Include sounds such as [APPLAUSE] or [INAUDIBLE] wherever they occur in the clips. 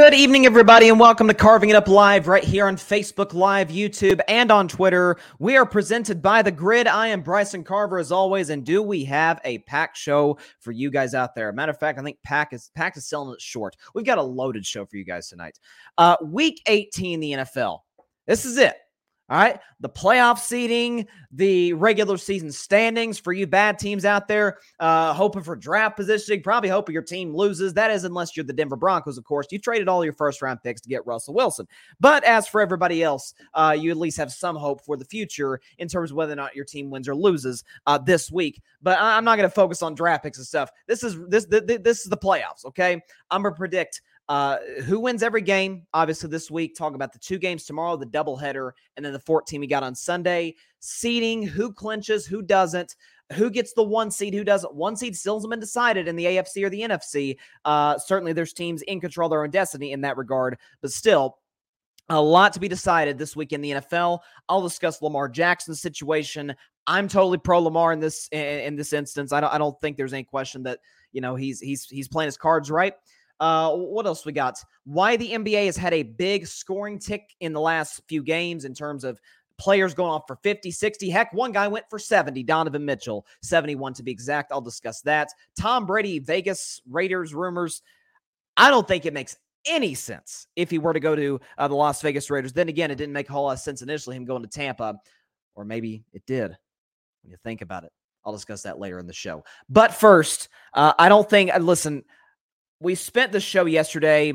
Good evening, everybody, and welcome to Carving It Up Live right here on Facebook Live, YouTube, and on Twitter. We are presented by The Gryd. I am Bryson Carver, as always, and do we have a pack show for you guys out there? Matter of fact, I think Pack is Pack is selling it short. We've got a loaded show for you guys tonight. Uh, week 18, the NFL. This is it. All right. The playoff seeding, the regular season standings for you bad teams out there, uh, hoping for draft positioning, probably hoping your team loses. That is, unless you're the Denver Broncos, of course. You traded all your first round picks to get Russell Wilson. But as for everybody else, uh, you at least have some hope for the future in terms of whether or not your team wins or loses uh, this week. But I'm not going to focus on draft picks and stuff. This is this this is the playoffs. Okay. I'm going to predict uh, who wins every game? Obviously, this week, talk about the two games tomorrow, the doubleheader, and then the 14 we got on Sunday. Seeding, who clinches, who doesn't, who gets the one seed, who doesn't. One seed still hasn't been decided in the AFC or the NFC. Uh, certainly, there's teams in control of their own destiny in that regard, but still, a lot to be decided this week in the NFL. I'll discuss Lamar Jackson's situation. I'm totally pro Lamar in this in this instance. I don't I don't think there's any question that you know he's he's he's playing his cards right. Uh, what else we got? Why the NBA has had a big scoring tick in the last few games in terms of players going off for 50, 60. Heck, one guy went for 70, Donovan Mitchell, 71 to be exact. I'll discuss that. Tom Brady, Vegas Raiders rumors. I don't think it makes any sense if he were to go to uh, the Las Vegas Raiders. Then again, it didn't make a whole lot of sense initially, him going to Tampa, or maybe it did when you think about it. I'll discuss that later in the show. But first, uh, I don't think, uh, listen, we spent the show yesterday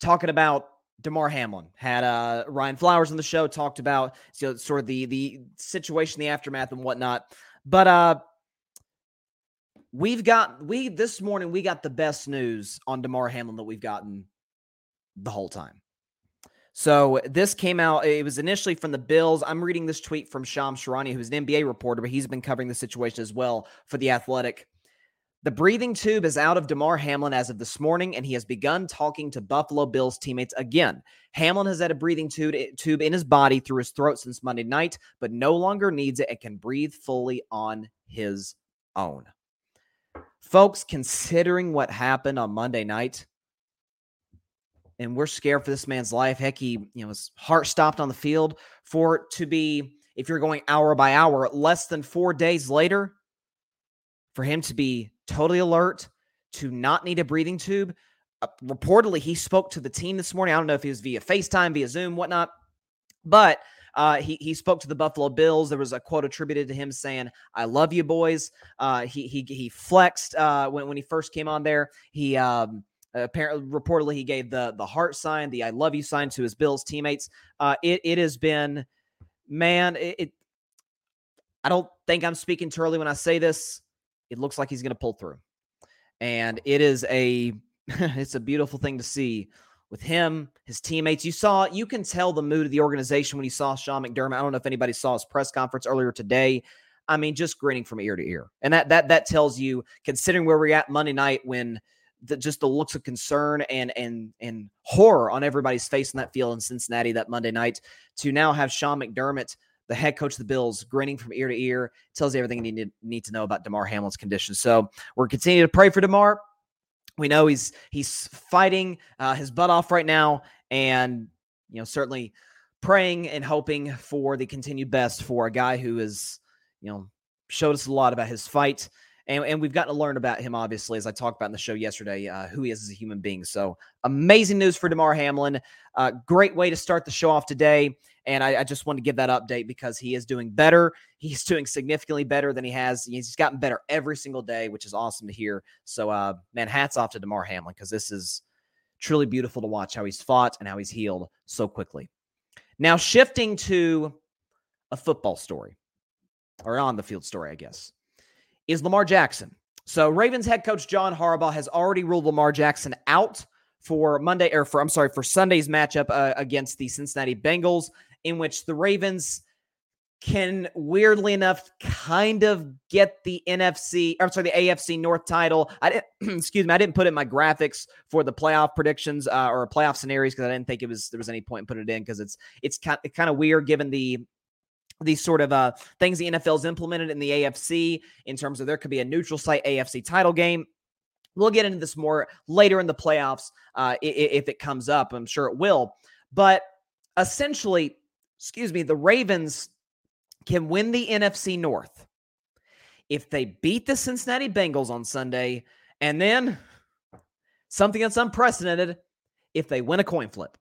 talking about Damar Hamlin. Had uh, Ryan Flowers on the show, talked about you know, sort of the the situation, the aftermath, and whatnot. But uh, we've got we this morning we got the best news on Damar Hamlin that we've gotten the whole time. So this came out. It was initially from the Bills. I'm reading this tweet from Shams Charania, who's an NBA reporter, but he's been covering the situation as well for the Athletic. The breathing tube is out of Damar Hamlin as of this morning, and he has begun talking to Buffalo Bills teammates again. Hamlin has had a breathing tube, eh, tube in his body through his throat since Monday night, but no longer needs it and can breathe fully on his own. Folks, considering what happened on Monday night, and we're scared for this man's life. Heck, he, you know, his heart stopped on the field for it to be, if you're going hour by hour, less than four days later, for him to be totally alert, to not need a breathing tube. Uh, reportedly, he spoke to the team this morning. I don't know if he was via FaceTime, via Zoom, whatnot, but uh, he he spoke to the Buffalo Bills. There was a quote attributed to him saying, "I love you, boys." Uh, he he he flexed uh, when when he first came on there. He um, apparently reportedly he gave the the heart sign, the "I love you" sign to his Bills teammates. Uh, it it has been, man. It, it I don't think I'm speaking too early when I say this it looks like he's going to pull through. And it is a [LAUGHS] it's a beautiful thing to see with him, his teammates. You saw you can tell the mood of the organization when you saw Sean McDermott. I don't know if anybody saw his press conference earlier today. I mean, just grinning from ear to ear. And that that that tells you, considering where we're at Monday night when the, just the looks of concern and and and horror on everybody's face in that field in Cincinnati that Monday night to now have Sean McDermott, the head coach of the Bills, grinning from ear to ear, tells you everything you need, need to know about Damar Hamlin's condition. So we're continuing to pray for Damar. We know he's he's fighting uh, his butt off right now, and you know certainly praying and hoping for the continued best for a guy who is you know showed us a lot about his fight and, and we've gotten to learn about him, obviously, as I talked about in the show yesterday, uh, who he is as a human being. So amazing news for Damar Hamlin. Uh, great way to start the show off today. And I, I, just wanted to give that update because he is doing better. He's [LAUGHS] doing significantly better than he has. He's gotten better every single day, which is awesome to hear. So, uh, man, hats off to Damar Hamlin because this is truly beautiful to watch how he's fought and how he's healed so quickly. Now, shifting to a football story or on the field story, I guess is Lamar Jackson. So Ravens head coach John Harbaugh has already ruled Lamar Jackson out for Monday or for I'm sorry for Sunday's matchup uh, against the Cincinnati Bengals, in which the Ravens can weirdly enough kind of get the NFC I'm sorry the AFC North title. I didn't [CLEARS THROAT] excuse me I didn't put in my graphics for the playoff predictions uh, or playoff scenarios because I didn't think it was there was any point in putting it in because it's it's kind kind of weird given the these sort of uh, things the NFL's implemented in the AFC in terms of there could be a neutral site AFC title game. We'll get into this more later in the playoffs uh, if it comes up. I'm sure it will. But essentially, excuse me, the Ravens can win the NFC North if they beat the Cincinnati Bengals on Sunday, and then something that's unprecedented if they win a coin flip.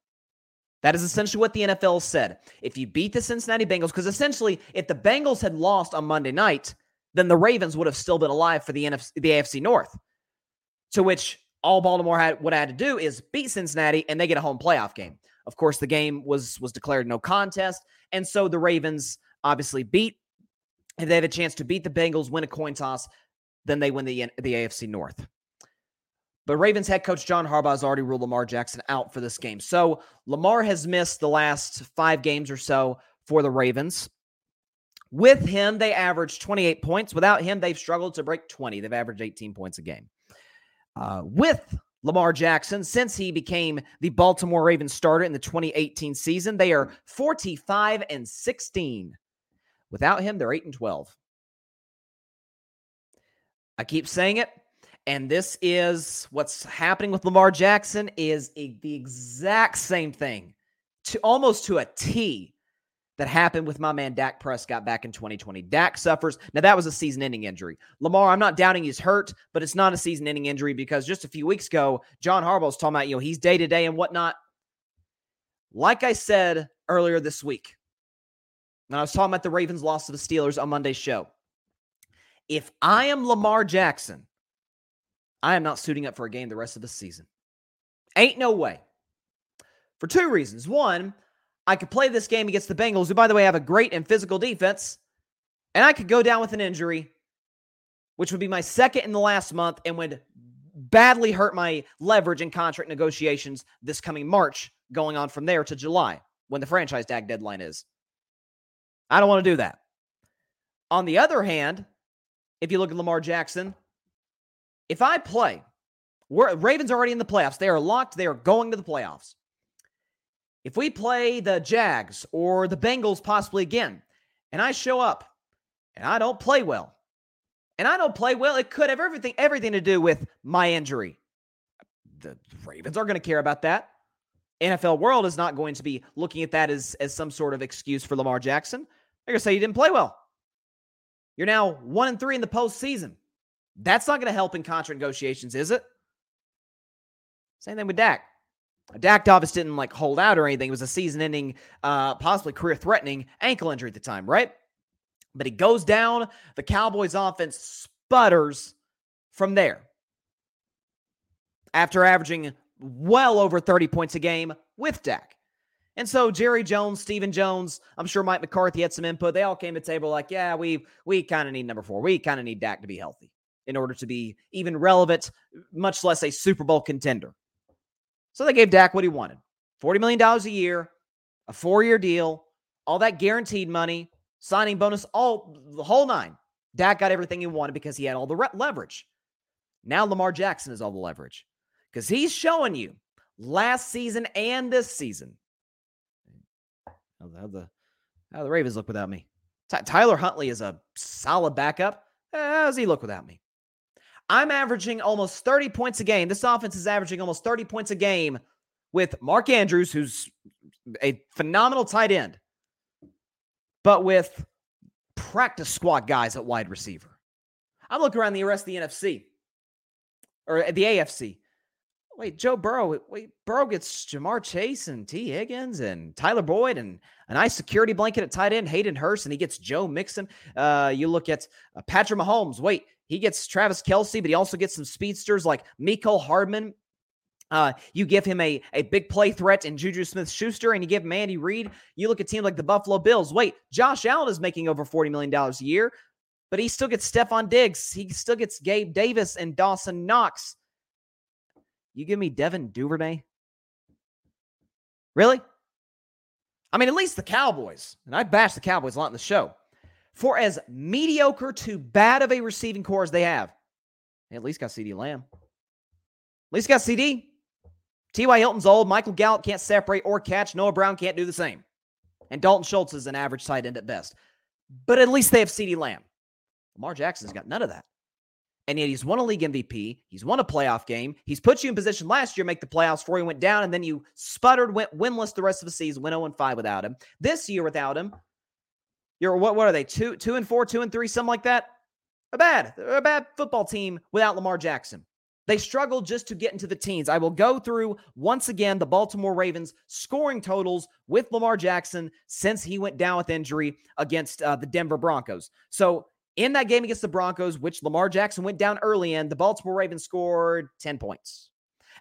That is essentially what the NFL said. If you beat the Cincinnati Bengals, because essentially, if the Bengals had lost on Monday night, then the Ravens would have still been alive for the NFC, the AFC North. To which all Baltimore had what I had to do is beat Cincinnati, and they get a home playoff game. Of course, the game was was declared no contest, and so the Ravens obviously beat. If they have a chance to beat the Bengals, win a coin toss, then they win the the AFC North. But Ravens head coach John Harbaugh has already ruled Lamar Jackson out for this game. So Lamar has missed the last five games or so for the Ravens. With him, they averaged 28 points. Without him, they've struggled to break 20. They've averaged 18 points a game. Uh, with Lamar Jackson, since he became the Baltimore Ravens starter in the 2018 season, they are 45 and 16. Without him, they're 8 and 12. I keep saying it. And this is what's happening with Lamar Jackson is a, the exact same thing to almost to a T that happened with my man Dak Prescott back in 2020. Dak suffers. Now that was a season-ending injury. Lamar, I'm not doubting he's hurt, but it's not a season-ending injury because just a few weeks ago, John Harbaugh was talking about, you know, he's day-to-day and whatnot. Like I said earlier this week, when I was talking about the Ravens loss to the Steelers on Monday's show, if I am Lamar Jackson I am not suiting up for a game the rest of the season. Ain't no way. For two reasons. One, I could play this game against the Bengals, who, by the way, have a great and physical defense, and I could go down with an injury, which would be my second in the last month and would badly hurt my leverage in contract negotiations this coming March, going on from there to July when the franchise tag deadline is. I don't want to do that. On the other hand, if you look at Lamar Jackson, if I play, we're, Ravens already in the playoffs. They are locked. They are going to the playoffs. If we play the Jags or the Bengals possibly again, and I show up and I don't play well, and I don't play well, it could have everything everything to do with my injury. The Ravens are going to care about that. NFL world is not going to be looking at that as, as some sort of excuse for Lamar Jackson. They're going to say you didn't play well. You're now one and three in the postseason. That's not going to help in contract negotiations, is it? Same thing with Dak. Dak Davis didn't like hold out or anything. It was a season ending, uh, possibly career threatening ankle injury at the time, right? But he goes down. The Cowboys offense sputters from there. After averaging well over 30 points a game with Dak. And so Jerry Jones, Stephen Jones, I'm sure Mike McCarthy had some input. They all came to the table like, yeah, we we kind of need number four. We kind of need Dak to be healthy in order to be even relevant, much less a Super Bowl contender. So they gave Dak what he wanted $40 million a year, a four year deal, all that guaranteed money, signing bonus, all the whole nine. Dak got everything he wanted because he had all the re- leverage. Now Lamar Jackson is all the leverage because he's showing you last season and this season. How the, how the, how the Ravens look without me? Ty- Tyler Huntley is a solid backup. How does he look without me? I'm averaging almost 30 points a game. This offense is averaging almost 30 points a game with Mark Andrews, who's a phenomenal tight end, but with practice squad guys at wide receiver. I look around the rest of the NFC or the AFC. Wait, Joe Burrow. Wait, Burrow gets Ja'Marr Chase and Tee Higgins and Tyler Boyd and a nice security blanket at tight end, Hayden Hurst, and he gets Joe Mixon. Uh, you look at uh, Patrick Mahomes. Wait, he gets Travis Kelce, but he also gets some speedsters like Mecole Hardman. Uh, you give him a, a big play threat in Juju Smith Schuster, and you give him Andy Reid. You look at teams like the Buffalo Bills. Wait, Josh Allen is making over $40 million a year, but he still gets Stefon Diggs. He still gets Gabe Davis and Dawson Knox. You give me Devin Duvernay? Really? I mean, at least the Cowboys, and I bash the Cowboys a lot in the show, for as mediocre to bad of a receiving core as they have, they at least got CeeDee Lamb. At least got CeeDee. T.Y. Hilton's old. Michael Gallup can't separate or catch. Noah Brown can't do the same. And Dalton Schultz is an average tight end at best. But at least they have CeeDee Lamb. Lamar Jackson's got none of that. And yet he's won a league MVP. He's won a playoff game. He's put you in position last year make the playoffs before he went down, and then you sputtered, went winless the rest of the season, went 0 5 without him. This year without him, you're what what are they? Two, two and four, two and three, something like that? A bad, a bad football team without Lamar Jackson. They struggled just to get into the teens. I will go through once again the Baltimore Ravens scoring totals with Lamar Jackson since he went down with injury against uh, the Denver Broncos. So in that game against the Broncos, which Lamar Jackson went down early in, the Baltimore Ravens scored 10 points.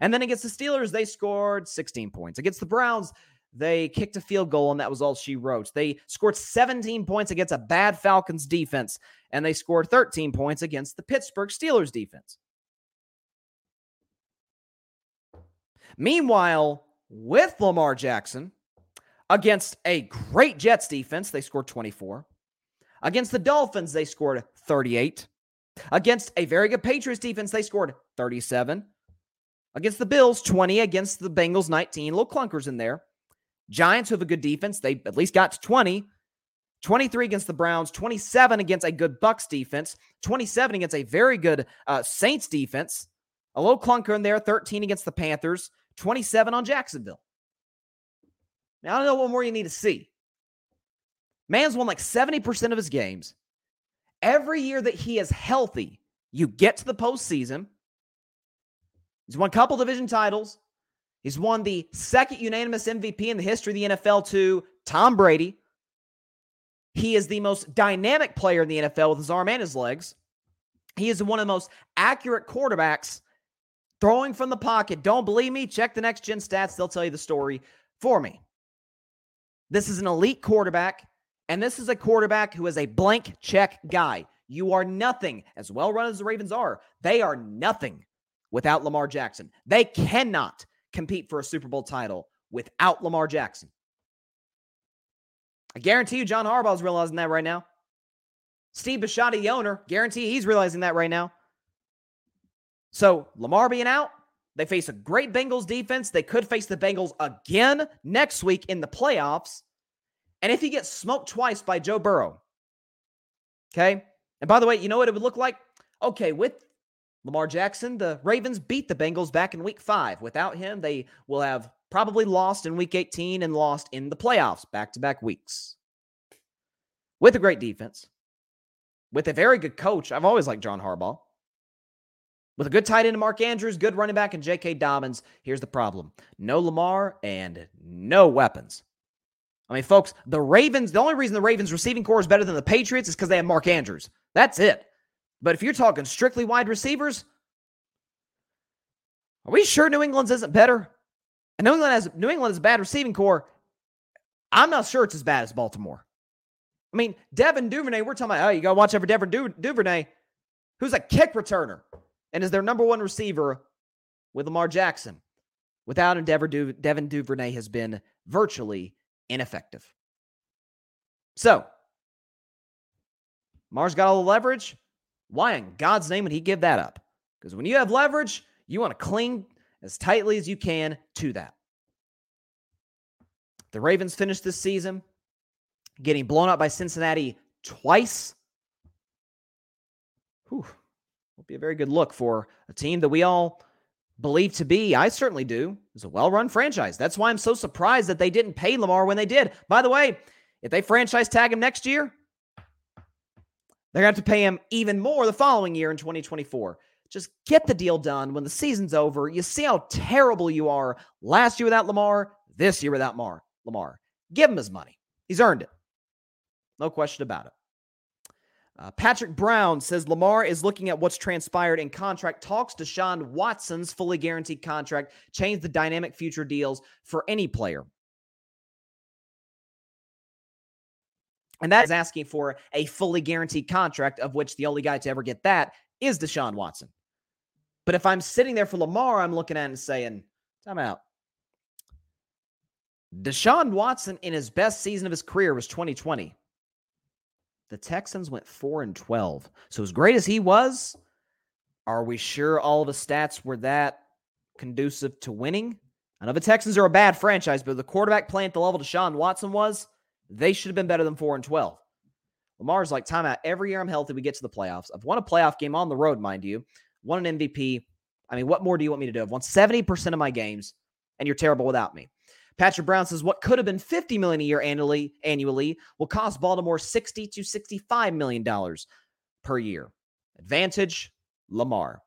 And then against the Steelers, they scored 16 points. Against the Browns, they kicked a field goal, and that was all she wrote. They scored 17 points against a bad Falcons defense, and they scored 13 points against the Pittsburgh Steelers defense. Meanwhile, with Lamar Jackson, against a great Jets defense, they scored 24. Against the Dolphins, they scored 38. Against a very good Patriots defense, they scored 37. Against the Bills, 20. Against the Bengals, 19. Little clunkers in there. Giants who have a good defense. They at least got to 20. 23 against the Browns, 27 against a good Bucks defense, 27 against a very good uh, Saints defense. A little clunker in there, 13 against the Panthers, 27 on Jacksonville. Now, I don't know what more you need to see. Man's won like 70% of his games. Every year that he is healthy, you get to the postseason. He's won a couple division titles. He's won the second unanimous MVP in the history of the NFL to Tom Brady. He is the most dynamic player in the NFL with his arm and his legs. He is one of the most accurate quarterbacks throwing from the pocket. Don't believe me? Check the next gen stats. They'll tell you the story for me. This is an elite quarterback. And this is a quarterback who is a blank check guy. You are nothing, as well run as the Ravens are. They are nothing without Lamar Jackson. They cannot compete for a Super Bowl title without Lamar Jackson. I guarantee you, John Harbaugh is realizing that right now. Steve Bisciotti, the owner, guarantee he's realizing that right now. So Lamar being out, they face a great Bengals defense. They could face the Bengals again next week in the playoffs. And if he gets smoked twice by Joe Burrow, okay. And by the way, you know what it would look like? Okay, with Lamar Jackson, the Ravens beat the Bengals back in week five. Without him, they will have probably lost in week 18 and lost in the playoffs back to back weeks. With a great defense, with a very good coach. I've always liked John Harbaugh. With a good tight end, Mark Andrews, good running back, and J.K. Dobbins. Here's the problem no Lamar and no weapons. I mean, folks, the Ravens, the only reason the Ravens receiving core is better than the Patriots is because they have Mark Andrews. That's it. But if you're talking strictly wide receivers, are we sure New England's isn't better? And New England has New England has a bad receiving core. I'm not sure it's as bad as Baltimore. I mean, Devin Duvernay, we're talking about, oh, you got to watch for Devin du- Duvernay, who's a kick returner and is their number one receiver with Lamar Jackson. Without him, Devin Duvernay has been virtually ineffective. So, Mars got all the leverage. Why in God's name would he give that up? Because when you have leverage, you want to cling as tightly as you can to that. The Ravens finished this season getting blown out by Cincinnati twice. Whew. Will be a very good look for a team that we all believe to be, I certainly do, is a well run franchise. That's why I'm so surprised that they didn't pay Lamar when they did. By the way, if they franchise tag him next year, they're going to have to pay him even more the following year in 2024. Just get the deal done when the season's over. You see how terrible you are last year without Lamar, this year without Mar- Lamar. Give him his money. He's earned it. No question about it. Uh, Patrick Brown says Lamar is looking at what's transpired in contract talks. Deshaun Watson's fully guaranteed contract change the dynamic future deals for any player. And that is asking for a fully guaranteed contract, of which the only guy to ever get that is Deshaun Watson. But if I'm sitting there for Lamar, I'm looking at and saying, time out. Deshaun Watson in his best season of his career was 2020 the Texans went 4 and 12. So as great as he was, are we sure all of the stats were that conducive to winning? I know the Texans are a bad franchise, but the quarterback playing at the level Deshaun Watson was, they should have been better than 4 and 12. Lamar's like, timeout. Every year I'm healthy, we get to the playoffs. I've won a playoff game on the road, mind you. Won an MVP. I mean, what more do you want me to do? I've won 70% of my games, and you're terrible without me. Patrick Brown says what could have been 50 million a year annually annually will cost Baltimore 60 to 65 million dollars per year. Advantage Lamar.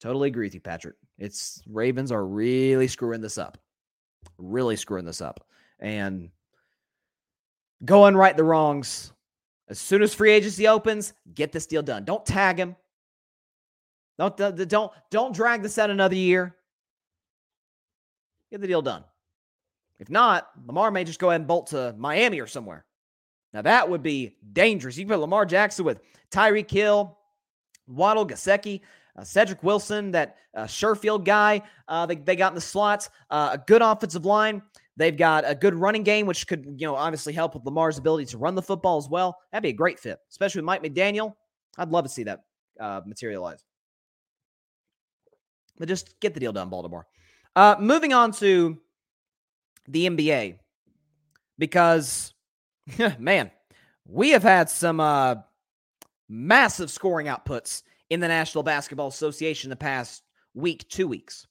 Totally agree with you, Patrick. It's Ravens are really screwing this up. Really screwing this up. And go and right the wrongs. As soon as free agency opens, get this deal done. Don't tag him. Don't don't don't drag this out another year. Get the deal done. If not, Lamar may just go ahead and bolt to Miami or somewhere. Now that would be dangerous. You can put Lamar Jackson with Tyreek Hill, Waddle, Gesicki, uh, Cedric Wilson, that uh, Sherfield guy uh, they, they got in the slots, uh, a good offensive line. They've got a good running game, which could, you know, obviously help with Lamar's ability to run the football as well. That'd be a great fit, especially with Mike McDaniel. I'd love to see that uh, materialize. But just get the deal done, Baltimore. Uh, moving on to the NBA because, [LAUGHS] man, we have had some uh, massive scoring outputs in the National Basketball Association the past week, two weeks.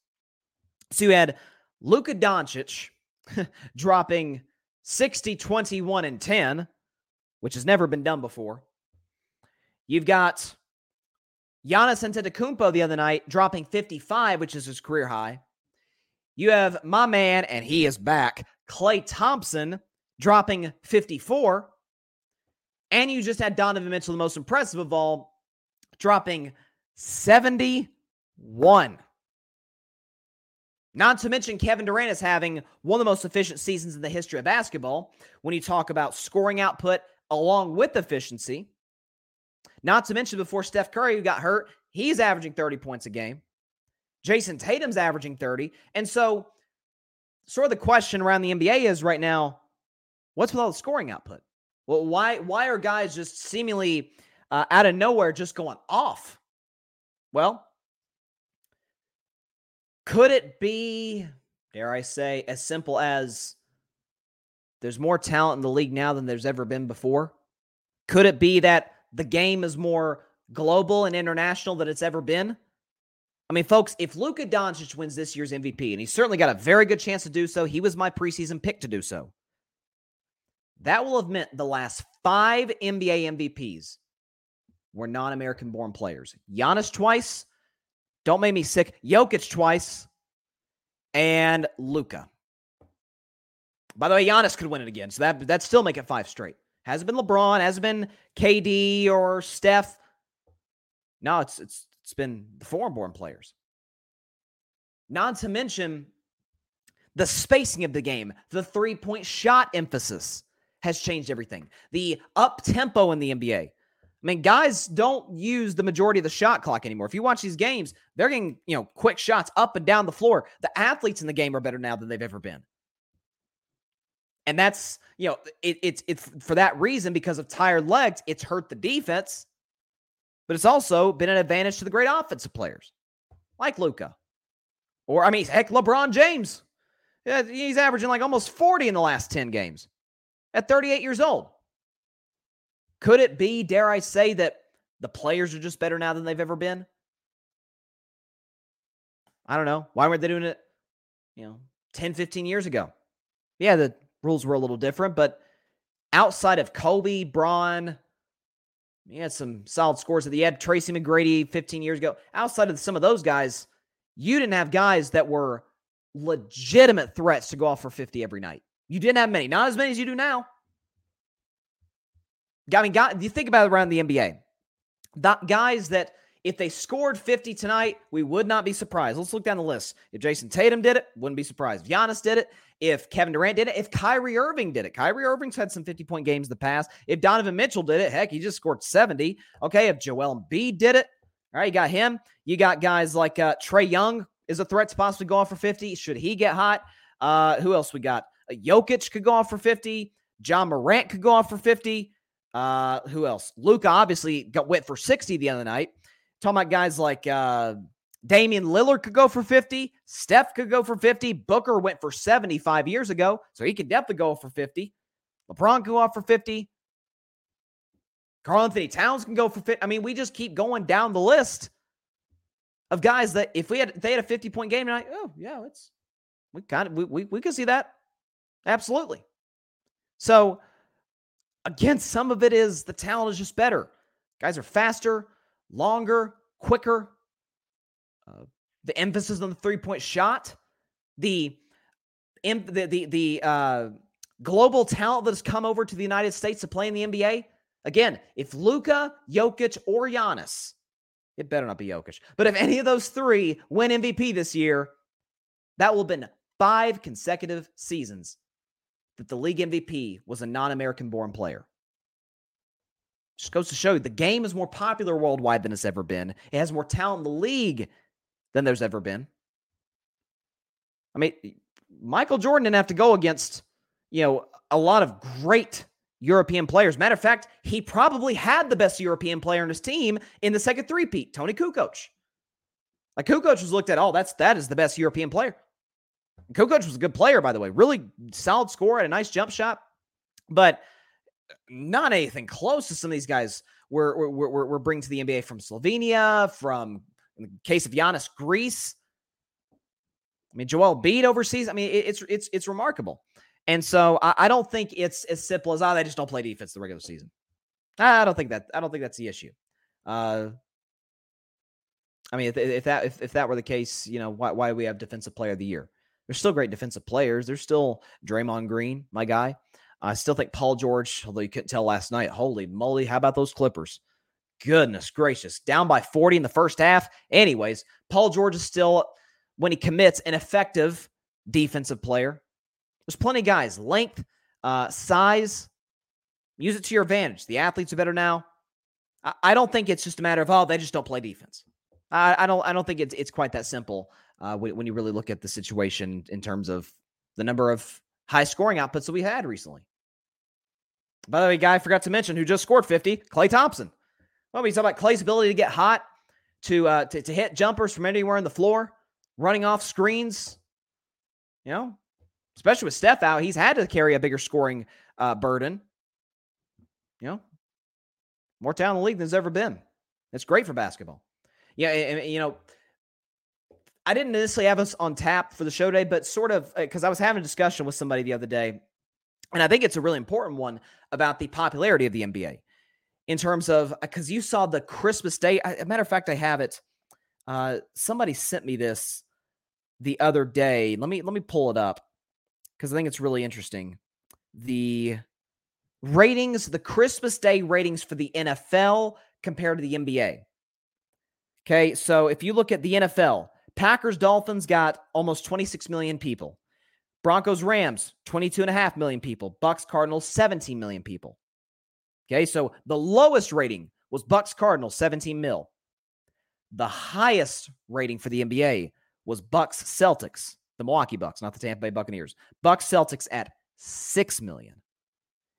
So you had Luka Doncic [LAUGHS] dropping 60, 21, and 10, which has never been done before. You've got Giannis Antetokounmpo the other night dropping 55, which is his career high. You have my man, and he is back, Klay Thompson, dropping 54. And you just had Donovan Mitchell, the most impressive of all, dropping 71. Not to mention, Kevin Durant is having one of the most efficient seasons in the history of basketball when you talk about scoring output along with efficiency. Not to mention, before Steph Curry who got hurt, he's averaging 30 points a game. Jayson Tatum's averaging 30. And so, sort of the question around the NBA is right now what's with all the scoring output? Well, why, why are guys just seemingly uh, out of nowhere just going off? Well, could it be, dare I say, as simple as there's more talent in the league now than there's ever been before? Could it be that the game is more global and international than it's ever been? I mean, folks, if Luka Doncic wins this year's MVP, and he's certainly got a very good chance to do so, he was my preseason pick to do so. That will have meant the last five NBA MVPs were non American born players. Giannis twice, don't make me sick. Jokic twice, and Luka. By the way, Giannis could win it again, so that that still make it five straight. Hasn't been LeBron, hasn't been KD or Steph. No, it's it's it's been the foreign-born players. Not to mention the spacing of the game, the three-point shot emphasis has changed everything. The up tempo in the NBA. I mean, guys don't use the majority of the shot clock anymore. If you watch these games, they're getting, you know, quick shots up and down the floor. The athletes in the game are better now than they've ever been. And that's, you know, it, it's it's for that reason because of tired legs, it's hurt the defense. but it's also been an advantage to the great offensive players like Luka. Or, I mean, heck, LeBron James. Yeah, he's averaging like almost 40 in the last 10 games at 38 years old. Could it be, dare I say, that the players are just better now than they've ever been? I don't know. Why weren't they doing it, you know, 10, 15 years ago? Yeah, the rules were a little different, but outside of Kobe, Braun, he had some solid scores. That he had Tracy McGrady 15 years ago. Outside of some of those guys, you didn't have guys that were legitimate threats to go off for 50 every night. You didn't have many, not as many as you do now. I mean, guys, you think about it around the NBA. The guys that if they scored 50 tonight, we would not be surprised. Let's look down the list. If Jayson Tatum did it, wouldn't be surprised. If Giannis did it, if Kevin Durant did it, if Kyrie Irving did it. Kyrie Irving's had some 50 point games in the past. If Donovan Mitchell did it, heck, he just scored 70. Okay, if Joel Embiid did it, all right, you got him. You got guys like uh, Trae Young is a threat to possibly go off for 50. Should he get hot? Uh, who else we got? Uh, Jokic could go off for 50. Ja Morant could go off for 50. Uh, who else? Luka obviously got wet for 60 the other night. Talking about guys like uh, Damian Lillard could go for 50. Steph could go for 50. Booker went for 75 years ago, so he could definitely go for 50. LeBron could go off for 50. Karl-Anthony Towns can go for 50. I mean, we just keep going down the list of guys that if we had if they had a 50 point game tonight, oh yeah, it's we kind of we, we we can see that. Absolutely. So again, some of it is the talent is just better. Guys are faster, longer, quicker. Uh, the emphasis on the three point shot, the the the the uh, global talent that has come over to the United States to play in the NBA. Again, if Luka, Jokic, or Giannis, it better not be Jokic, but if any of those three win MVP this year, that will have been five consecutive seasons that the league MVP was a non-American born player. Just goes to show you the game is more popular worldwide than it's ever been. It has more talent in the league than there's ever been. I mean, Michael Jordan didn't have to go against, you know, a lot of great European players. Matter of fact, he probably had the best European player in his team in the second three-peat, Toni Kukoc. Like Kukoc was looked at, oh, that's that is the best European player. Kukoc was a good player, by the way. Really solid score, had a nice jump shot, but not anything close to some of these guys we're, we're, we're, we're bringing to the NBA from Slovenia, from, in the case of Giannis, Greece. I mean, Joel Embiid overseas. I mean, it, it's it's it's remarkable. And so I, I, don't think it's as simple as oh, they just don't play defense the regular season. I don't think that I don't think that's the issue. Uh, I mean, if, if that if, if that were the case, you know, why why do we have defensive player of the year? There's still great defensive players. There's still Draymond Green, my guy. I still think Paul George, although you couldn't tell last night, holy moly, how about those Clippers? Goodness gracious, down by 40 in the first half. Anyways, Paul George is still, when he commits, an effective defensive player. There's plenty of guys, length, uh, size. Use it to your advantage. The athletes are better now. I, I don't think it's just a matter of oh they just don't play defense. I, I don't I don't think it's it's quite that simple uh, when, when you really look at the situation in terms of the number of high scoring outputs that we had recently. By the way, guy I forgot to mention who just scored 50, Klay Thompson. Well, we talk about Klay's ability to get hot, to, uh, to to hit jumpers from anywhere on the floor, running off screens. You know, especially with Steph out, he's had to carry a bigger scoring uh, burden. You know, more talent in the league than there's ever been. It's great for basketball. Yeah, and, you know, I didn't necessarily have us on tap for the show today, but sort of because uh, I was having a discussion with somebody the other day, and I think it's a really important one about the popularity of the NBA in terms of because uh, you saw the Christmas Day. matter of fact, I have it. Uh, somebody sent me this the other day. Let me let me pull it up because I think it's really interesting. The ratings, the Christmas Day ratings for the NFL compared to the NBA. Okay, so if you look at the NFL, Packers Dolphins got almost 26 million people. Broncos Rams, 22 and a half million people. Bucks Cardinals, 17 million people. Okay, so the lowest rating was Bucks Cardinals, 17 mil. The highest rating for the NBA was Bucks Celtics, the Milwaukee Bucks, not the Tampa Bay Buccaneers. Bucks Celtics at 6 million.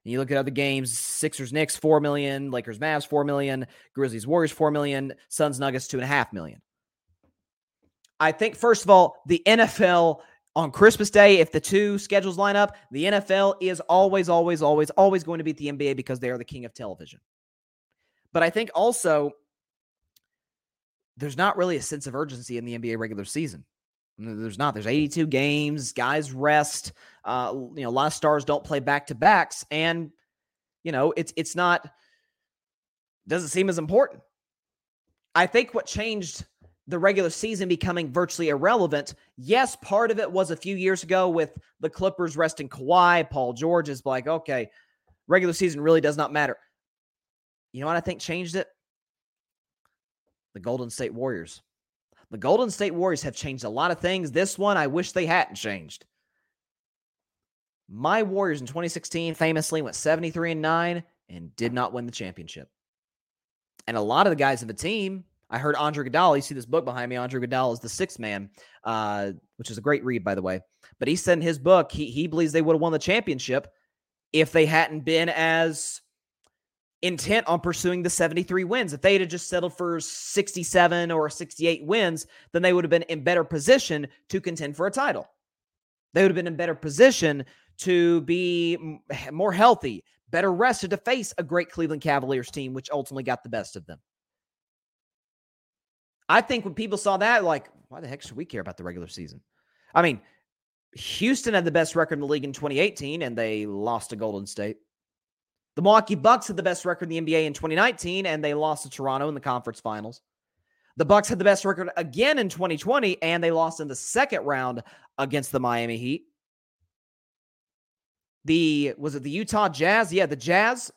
And you look at other games: Sixers, Knicks, four million; Lakers, Mavs, four million; Grizzlies, Warriors, four million; Suns, Nuggets, two and a half million. I think first of all, the NFL on Christmas Day, if the two schedules line up, the NFL is always, always, always, always going to beat the NBA because they are the king of television. But I think also there's not really a sense of urgency in the NBA regular season. There's not. There's 82 games. Guys rest. Uh, you know, a lot of stars don't play back to backs, and you know, it's it's not doesn't seem as important. I think what changed the regular season becoming virtually irrelevant. Yes, part of it was a few years ago with the Clippers resting Kawhi. Paul George is like, okay, regular season really does not matter. You know what I think changed it? The Golden State Warriors. The Golden State Warriors have changed a lot of things. This one, I wish they hadn't changed. My Warriors in 2016 famously went 73 and 9 and did not win the championship. And a lot of the guys of the team, I heard Andre Iguodala. You see this book behind me. Andre Iguodala is the sixth man, uh, which is a great read, by the way. But he said in his book he he believes they would have won the championship if they hadn't been as intent on pursuing the 73 wins. If they had just settled for 67 or 68 wins, then they would have been in better position to contend for a title. They would have been in better position to be more healthy, better rested to face a great Cleveland Cavaliers team, which ultimately got the best of them. I think when people saw that, like, why the heck should we care about the regular season? I mean, Houston had the best record in the league in 2018 and they lost to Golden State. The Milwaukee Bucks had the best record in the NBA in 2019, and they lost to Toronto in the conference finals. The Bucks had the best record again in 2020, and they lost in the second round against the Miami Heat. The was it the Utah Jazz? Yeah, the Jazz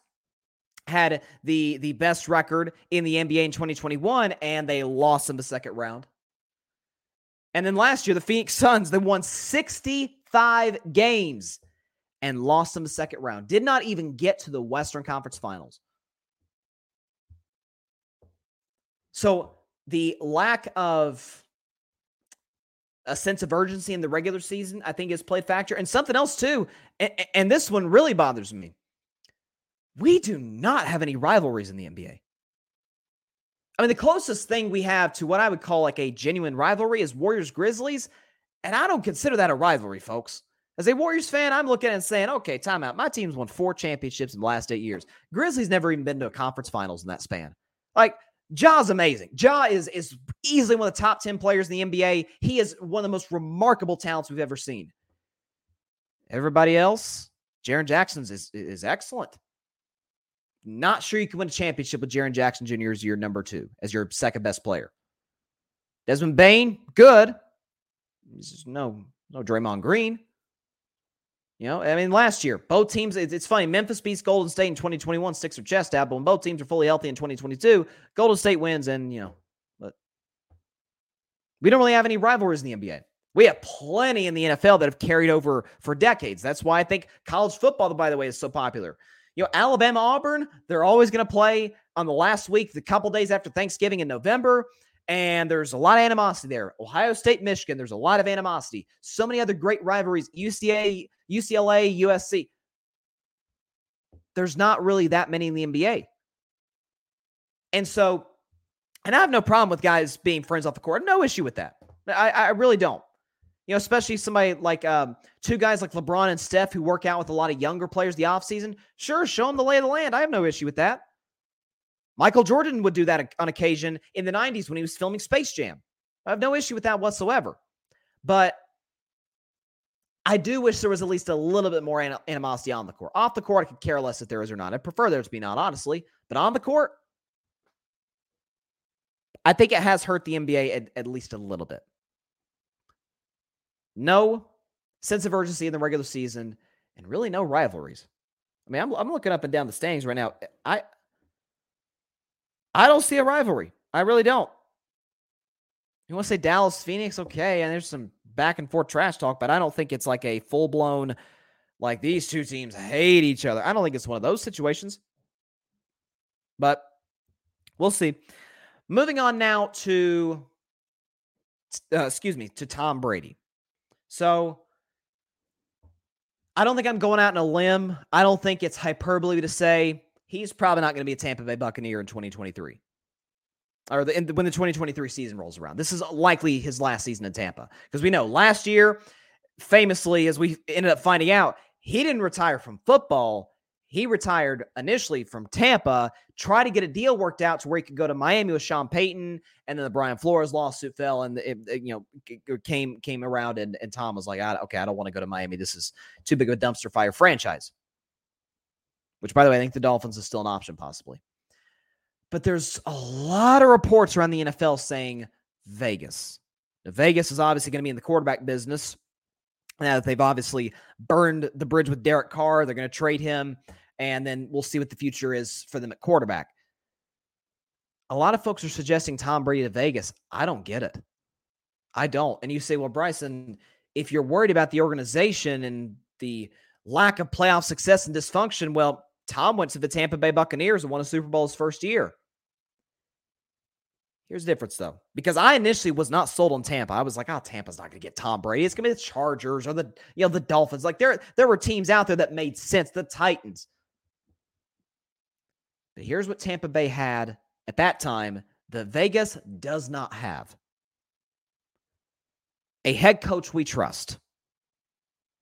had the the best record in the NBA in 2021, and they lost in the second round. And then last year, the Phoenix Suns, they won 65 games and lost in the second round. Did not even get to the Western Conference Finals. So the lack of a sense of urgency in the regular season, I think, has played factor. And something else too, and, and this one really bothers me. We do not have any rivalries in the NBA. I mean, the closest thing we have to what I would call like a genuine rivalry is Warriors Grizzlies. And I don't consider that a rivalry, folks. As a Warriors fan, I'm looking and saying, okay, timeout. My team's won four championships in the last eight years. Grizzlies never even been to a conference finals in that span. Like, Ja's amazing. Ja is is easily one of the top 10 players in the NBA. He is one of the most remarkable talents we've ever seen. Everybody else, Jaren Jackson's is, is excellent. Not sure you can win a championship with Jaren Jackson Jr. as your number two, as your second best player. Desmond Bane, good. no, no Draymond Green. You know, I mean, last year, both teams, it's, it's funny. Memphis beats Golden State in 2021, sticks their chest out. But when both teams are fully healthy in 2022, Golden State wins. And, you know, but we don't really have any rivalries in the NBA. We have plenty in the NFL that have carried over for decades. That's why I think college football, by the way, is so popular. You know, Alabama, Auburn, they're always going to play on the last week, the couple days after Thanksgiving in November. And there's a lot of animosity there. Ohio State, Michigan, there's a lot of animosity. So many other great rivalries. UCA, UCLA, USC. There's not really that many in the NBA. And so, and I have no problem with guys being friends off the court. No issue with that. I, I really don't. You know, especially somebody like um, two guys like LeBron and Steph who work out with a lot of younger players the offseason. Sure, show them the lay of the land. I have no issue with that. Michael Jordan would do that on occasion in the 90s when he was filming Space Jam. I have no issue with that whatsoever. But I do wish there was at least a little bit more animosity on the court. Off the court, I could care less if there is or not. I prefer there to be not, honestly. But on the court, I think it has hurt the NBA at, at least a little bit. No sense of urgency in the regular season and really no rivalries. I mean, I'm, I'm looking up and down the standings right now. I I don't see a rivalry. I really don't. You want to say Dallas Phoenix? Okay. And there's some back and forth trash talk, but I don't think it's like a full blown, like these two teams hate each other. I don't think it's one of those situations. But we'll see. Moving on now to, uh, excuse me, to Tom Brady. So I don't think I'm going out on a limb. I don't think it's hyperbole to say he's probably not going to be a Tampa Bay Buccaneer in 2023 or the, when the 2023 season rolls around. This is likely his last season in Tampa because we know last year, famously, as we ended up finding out, he didn't retire from football. He retired initially from Tampa, tried to get a deal worked out to where he could go to Miami with Sean Payton, and then the Brian Flores lawsuit fell, and it, it, you know came came around, and, and Tom was like, I, "Okay, I don't want to go to Miami. This is too big of a dumpster fire franchise." Which, by the way, I think the Dolphins is still an option, possibly. But there's a lot of reports around the NFL saying Vegas. Now, Vegas is obviously going to be in the quarterback business. Now that they've obviously burned the bridge with Derek Carr, they're going to trade him, and then we'll see what the future is for them at quarterback. A lot of folks are suggesting Tom Brady to Vegas. I don't get it. I don't. And you say, well, Bryson, if you're worried about the organization and the lack of playoff success and dysfunction, well, Tom went to the Tampa Bay Buccaneers and won a Super Bowl his first year. Here's the difference, though, because I initially was not sold on Tampa. I was like, "Oh, Tampa's not to get Tom Brady. It's to be the Chargers or the you know the Dolphins." Like there, there were teams out there that made sense. The Titans. But here's what Tampa Bay had at that time. The Vegas does not have a head coach we trust.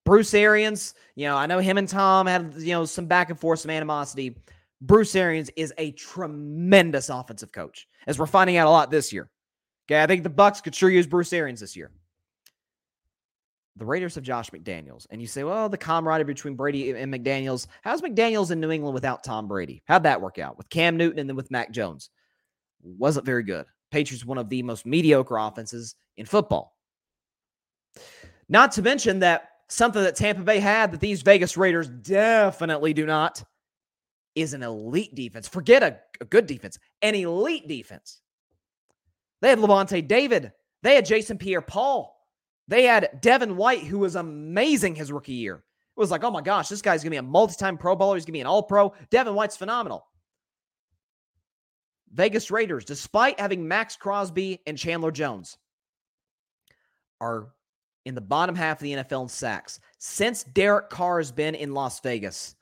Bruce Arians, you know, I know him and Tom had you know some back and forth, some animosity. Bruce Arians is a tremendous offensive coach, as we're finding out a lot this year. Okay, I think the Bucs could sure use Bruce Arians this year. The Raiders have Josh McDaniels, and you say, well, the camaraderie between Brady and McDaniels. How's McDaniels in New England without Tom Brady? How'd that work out with Cam Newton and then with Mac Jones? Wasn't very good. Patriots one of the most mediocre offenses in football. Not to mention that something that Tampa Bay had that these Vegas Raiders definitely do not is an elite defense. Forget a, a good defense, an elite defense. They had Lavonte David. They had Jason Pierre Paul. They had Devin White, who was amazing his rookie year. It was like, oh my gosh, this guy's going to be a multi time Pro Bowler. He's going to be an All Pro. Devin White's phenomenal. Vegas Raiders, despite having Maxx Crosby and Chandler Jones, are in the bottom half of the NFL in sacks. Since Derek Carr has been in Las Vegas,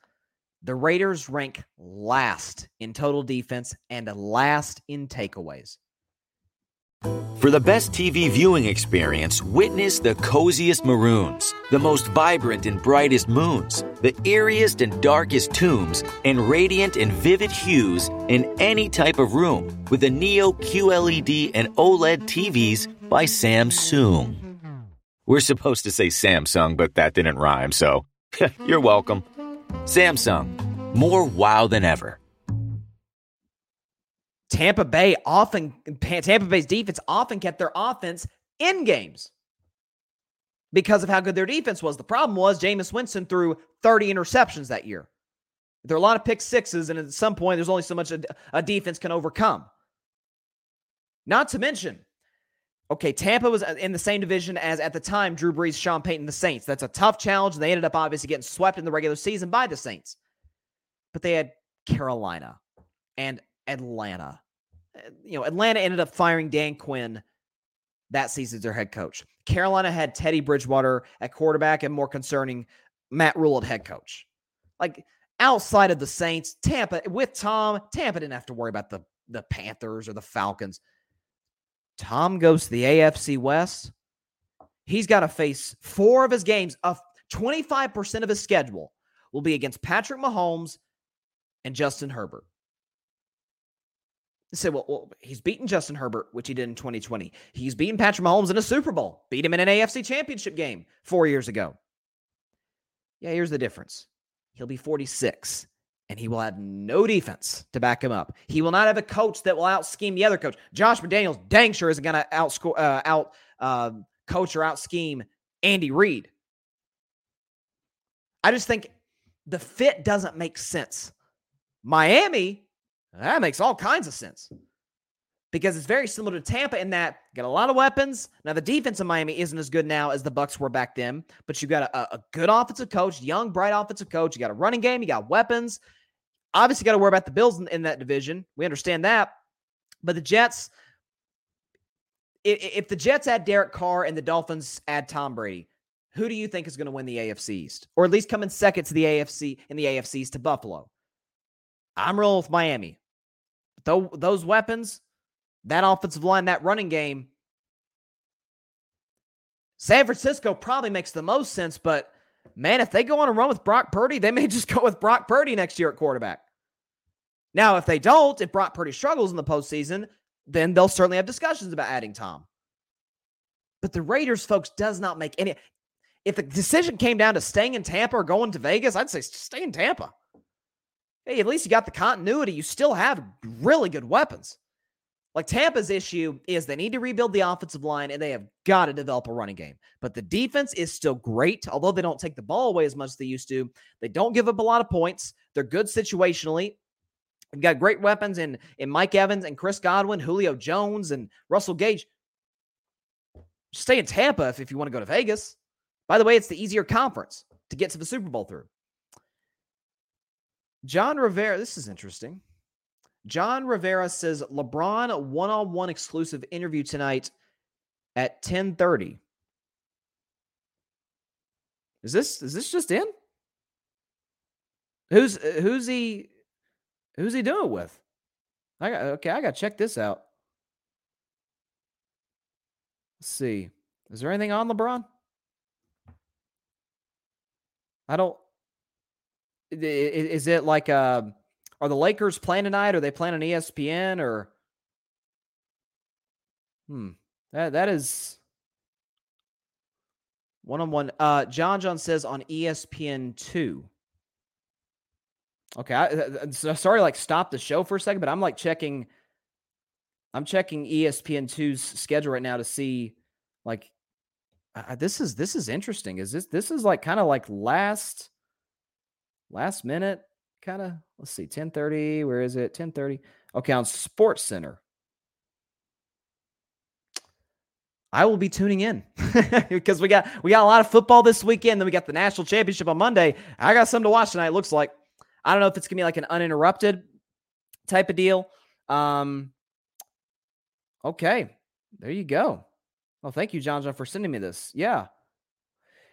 the Raiders rank last in total defense and last in takeaways. For the best TV viewing experience, witness the coziest maroons, the most vibrant and brightest moons, the eeriest and darkest tombs, and radiant and vivid hues in any type of room with the Neo QLED and OLED TVs by Samsung. We're supposed to say Samsung, but that didn't rhyme, so [LAUGHS] you're welcome. Samsung, more wow than ever. Tampa Bay often, Tampa Bay's defense often kept their offense in games because of how good their defense was. The problem was Jameis Winston threw 30 interceptions that year. There are a lot of pick sixes, and at some point, there's only so much a, a defense can overcome. Not to mention, Okay, Tampa was uh, in the same division as at the time Drew Brees, Sean Payton, the Saints. That's a tough challenge. They ended up obviously getting swept in the regular season by the Saints. But they had Carolina and Atlanta. Uh, you know, Atlanta ended up firing Dan Quinn that season as their head coach. Carolina had Teddy Bridgewater at quarterback and more concerning Matt Rhule at head coach. Like outside of the Saints, Tampa with Tom, Tampa didn't have to worry about the the Panthers or the Falcons. Tom goes to the AFC West. He's got to face four of his games. Of 25% of his schedule will be against Patrick Mahomes and Justin Herbert. You say, well, well, he's beaten Justin Herbert, which he did in 2020. He's beaten Patrick Mahomes in a Super Bowl, beat him in an AFC championship game four years ago. Yeah, here's the difference. He'll be 46 and he will have no defense to back him up. He will not have a coach that will out scheme the other coach. Josh McDaniels dang sure isn't going to outscore, uh, out uh, coach or out scheme Andy Reid. I just think the fit doesn't make sense. Miami, that makes all kinds of sense because it's very similar to Tampa in that got a lot of weapons. Now the defense in Miami isn't as good now as the Bucs were back then, but you got a, a good offensive coach, young, bright offensive coach. You got a running game, you got weapons. Obviously, got to worry about the Bills in, in, that division. We understand that, but the Jets. If, if the Jets add Derek Carr and the Dolphins add Tom Brady, who do you think is going to win the AFC East, or at least come in second to the AFC in the AFC East to Buffalo? I'm rolling with Miami. Though those weapons, that offensive line, that running game, San Francisco probably makes the most sense. But man, if they go on a run with Brock Purdy, they may [LAUGHS] just go with Brock Purdy next year at quarterback. Now, if they don't, if Brock Purdy struggles in the postseason, then they'll certainly have discussions about adding Tom. But the Raiders, folks, does not make any. If the decision came down to staying in Tampa or going to Vegas, I'd say stay in Tampa. Hey, at least you got the continuity. You still have really good weapons. Like Tampa's issue is they need to rebuild the offensive line and they have got to develop a running game. But the defense is still great, although they don't take the ball away as much as they used to. They don't give up a lot of points. They're good situationally. They've got great weapons in, in Mike Evans and Chris Godwin, Julio Jones, and Russell Gage. Stay in Tampa if, if you want to go to Vegas. By the way, it's the easier conference to get to the Super Bowl through. John Rivera, this is interesting. John Rivera says LeBron one-on-one exclusive interview tonight at 10:30. Is this is this just in? Who's who's he who's he doing it with? I got okay, I got to check this out. Let's see. Is there anything on LeBron? I don't. Is it like uh, are the Lakers playing tonight? Are they playing on ESPN or? Hmm. That that is one on one. Uh, John John says on ESPN two. Okay, I, so sorry, like stop the show for a second, but I'm like checking. I'm checking ESPN 2's schedule right now to see, like, uh, this is this is interesting. Is this this is like kind of like last last minute kind of let's see 1030 where is it 1030 okay on sports center i will be tuning in [LAUGHS] because we got we got a lot of football this weekend then we got the national championship on monday i got something to watch tonight looks like i don't know if it's gonna be like an uninterrupted type of deal um okay there you go. Well thank you john john for sending me this. Yeah.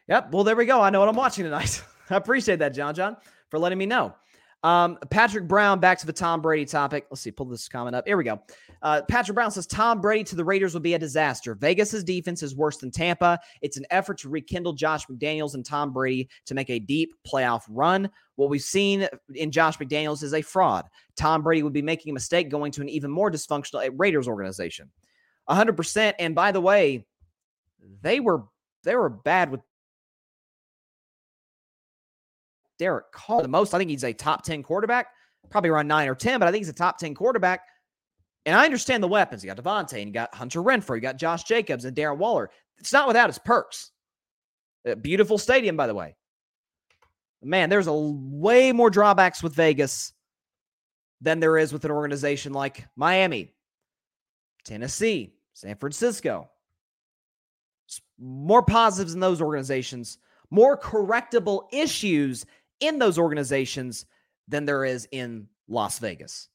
Yep well there we go. I know what i'm watching tonight. [LAUGHS] I appreciate that john john for letting me know. Um, Patrick Brown, back to the Tom Brady topic. Let's see, pull this comment up. Here we go. Uh, Patrick Brown says Tom Brady to the Raiders would be a disaster. Vegas's defense is worse than Tampa. It's an effort to rekindle Josh McDaniels and Tom Brady to make a deep playoff run. What we've seen in Josh McDaniels is a fraud. Tom Brady would be making a mistake going to an even more dysfunctional Raiders organization. 100%. And by the way, they were they were bad with Derek Carr the most. I think he's a top 10 quarterback, probably around nine or 10, but I think he's a top 10 quarterback. And I understand the weapons. You got Davante and you got Hunter Renfrow, you got Josh Jacobs and Darren Waller. It's not without its perks. A beautiful stadium, by the way. Man, there's a way more drawbacks with Vegas than there is with an organization like Miami, Tennessee, San Francisco. More positives in those organizations, more correctable issues in those organizations than there is in Las Vegas.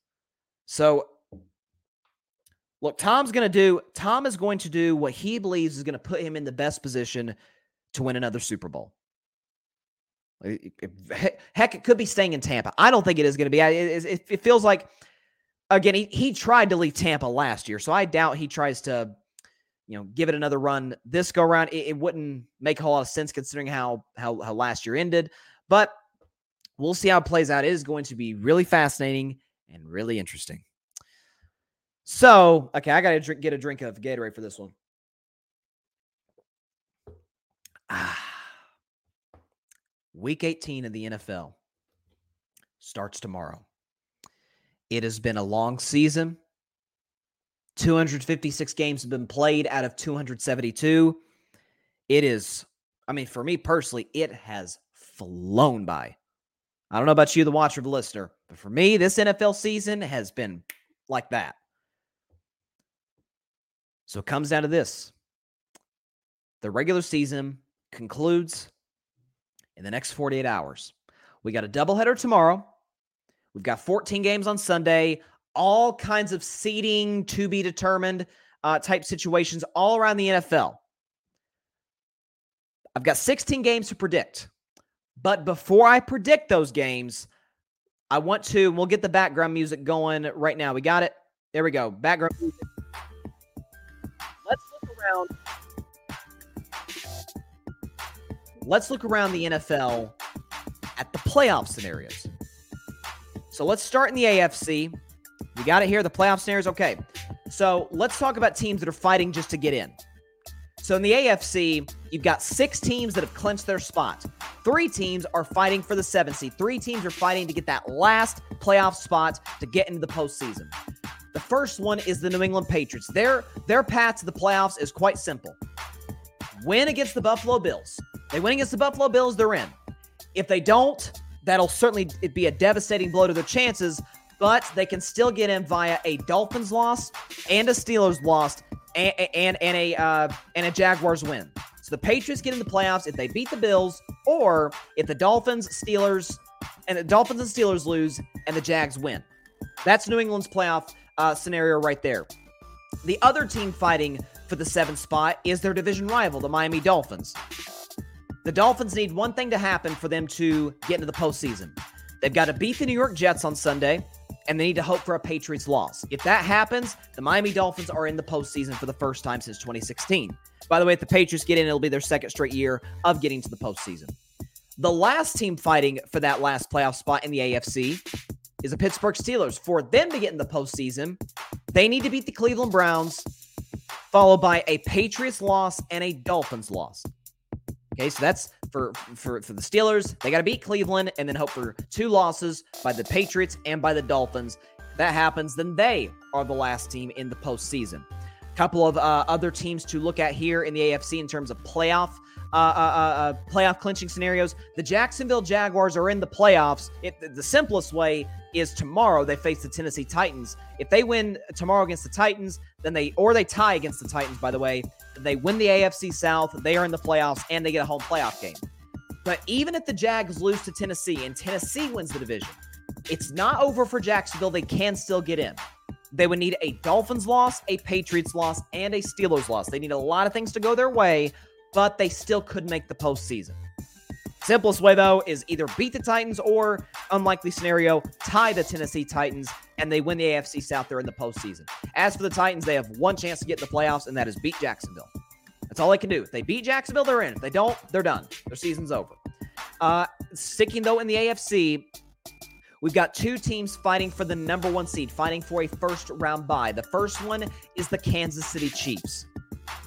So look, Tom's going to do Tom is going to do what he believes is going to put him in the best position to win another Super Bowl. Heck, it could be staying in Tampa. I don't think it is going to be. It, it, feels like, again, he, he tried to leave Tampa last year, so I doubt he tries to, you know, give it another run this go around. It, it wouldn't make a whole lot of sense considering how how how last year ended. But We'll see how it plays out. It is going to be really fascinating and really interesting. So, okay, I got to get a drink of Gatorade for this one. Ah. [SIGHS] Week 18 of the NFL starts tomorrow. It has been a long season. 256 games have been played out of 272. It is, I mean, for me personally, it has flown by. I don't know about you, the watcher, the listener, but for me, this NFL season has been like that. So it comes down to this the regular season concludes in the next 48 hours. We got a doubleheader tomorrow. We've got 14 games on Sunday, all kinds of seeding to be determined uh, type situations all around the NFL. I've got 16 games to predict. But before I predict those games, I want to, we'll get the background music going right now. We got it. There we go. Background music. Let's look around. Let's look around the NFL at the playoff scenarios. So let's start in the AFC. We got it here. The playoff scenarios. Okay. So let's talk about teams that are fighting just to get in. So in the AFC, you've got six teams that have clinched their spot. Three teams are fighting for the seven seed. Three teams are fighting to get that last playoff spot to get into the postseason. The first one is the New England Patriots. Their their path to the playoffs is quite simple. Win against the Buffalo Bills. They win against the Buffalo Bills, they're in. If they don't, that'll certainly be a devastating blow to their chances, but they can still get in via a Dolphins loss and a Steelers loss and and, and a uh, and a Jaguars win. So the Patriots get in the playoffs if they beat the Bills, or if the Dolphins, Steelers, and the Dolphins and Steelers lose and the Jags win. That's New England's playoff uh, scenario right there. The other team fighting for the seventh spot is their division rival, the Miami Dolphins. The Dolphins need one thing to happen for them to get into the postseason. They've got to beat the New York Jets on Sunday, and they need to hope for a Patriots loss. If that happens, the Miami Dolphins are in the postseason for the first time since 2016. By the way, if the Patriots get in, it'll be their second straight year of getting to the postseason. The last team fighting for that last playoff spot in the AFC is the Pittsburgh Steelers. For them to get in the postseason, they need to beat the Cleveland Browns, followed by a Patriots loss and a Dolphins loss. Okay, so that's for for for the Steelers. They got to beat Cleveland and then hope for two losses by the Patriots and by the Dolphins. that happens, then they are the last team in the postseason. A couple of uh, other teams to look at here in the AFC in terms of playoff uh, uh, uh, playoff clinching scenarios. The Jacksonville Jaguars are in the playoffs. It, the simplest way is tomorrow they face the Tennessee Titans. If they win tomorrow against the Titans, then they or they tie against the Titans. By the way, they win the AFC South. They are in the playoffs and they get a home playoff game. But even if the Jags lose to Tennessee and Tennessee wins the division, it's not over for Jacksonville. They can still get in. They would need a Dolphins loss, a Patriots loss, and a Steelers loss. They need a lot of things to go their way, but they still could make the postseason. Simplest way, though, is either beat the Titans or, unlikely scenario, tie the Tennessee Titans and they win the AFC South. They're in the postseason. As for the Titans, they have one chance to get in the playoffs, and that is beat Jacksonville. That's all they can do. If they beat Jacksonville, they're in. If they don't, they're done. Their season's over. Uh, sticking, though, in the AFC, We've got two teams fighting for the number one seed, fighting for a first round bye. The first one is the Kansas City Chiefs.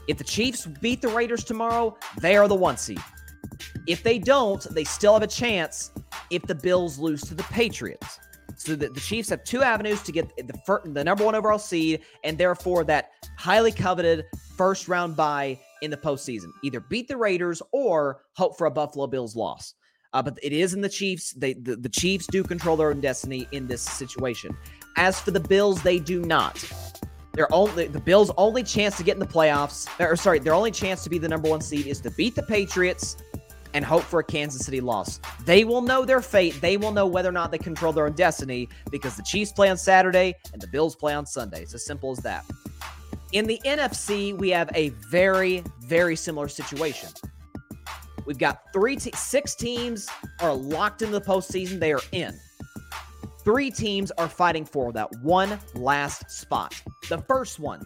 If the Chiefs beat the Raiders tomorrow, they are the one seed. If they don't, they still have a chance if the Bills lose to the Patriots. So the, the Chiefs have two avenues to get the fir- the number one overall seed, and therefore that highly coveted first round bye in the postseason. Either beat the Raiders or hope for a Buffalo Bills loss. Uh, but it is in the Chiefs. They the, the Chiefs do control their own destiny in this situation. As for the Bills, they do not. Their only the Bills' only chance to get in the playoffs, or sorry, their only chance to be the number one seed is to beat the Patriots and hope for a Kansas City loss. They will know their fate. They will know whether or not they control their own destiny because the Chiefs play on Saturday and the Bills play on Sunday. It's as simple as that. In the NFC, we have a very, very similar situation. We've got three, te- six teams are locked into the postseason. They are in. Three teams are fighting for that one last spot. The first one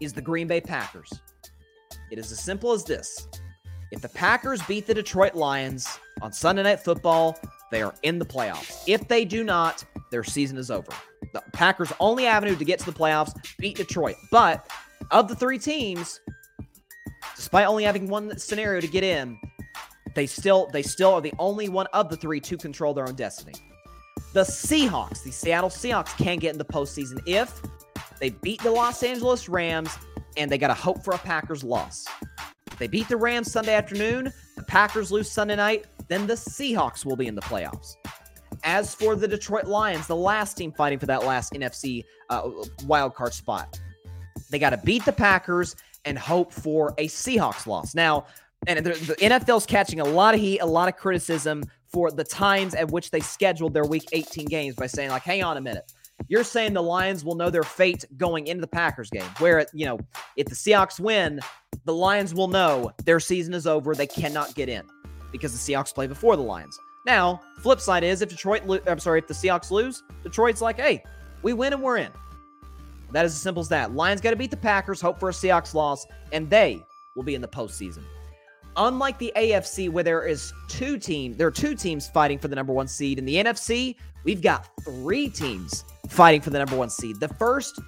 is the Green Bay Packers. It is as simple as this. If the Packers beat the Detroit Lions on Sunday Night Football, they are in the playoffs. If they do not, their season is over. The Packers' only avenue to get to the playoffs beat Detroit. But of the three teams, despite only having one scenario to get in, they still they still are the only one of the three to control their own destiny. The Seahawks, the Seattle Seahawks, can get in the postseason if they beat the Los Angeles Rams and they got to hope for a Packers loss. They beat the Rams Sunday afternoon, the Packers lose Sunday night, then the Seahawks will be in the playoffs. As for the Detroit Lions, the last team fighting for that last NFC uh, wildcard spot, they got to beat the Packers and hope for a Seahawks loss. Now, and the NFL's catching a lot of heat, a lot of criticism for the times at which they scheduled their Week 18 games by saying, like, hang on a minute. You're saying the Lions will know their fate going into the Packers game, where, you know, if the Seahawks win, the Lions will know their season is over. They cannot get in because the Seahawks play before the Lions. Now, flip side is if Detroit, lo- I'm sorry, if the Seahawks lose, Detroit's like, hey, we win and we're in. That is as simple as that. Lions got to beat the Packers, hope for a Seahawks loss, and they will be in the postseason. Unlike the AFC, where there is two teams, there are two teams fighting for the number one seed. In the NFC, we've got three teams fighting for the number one seed. The first,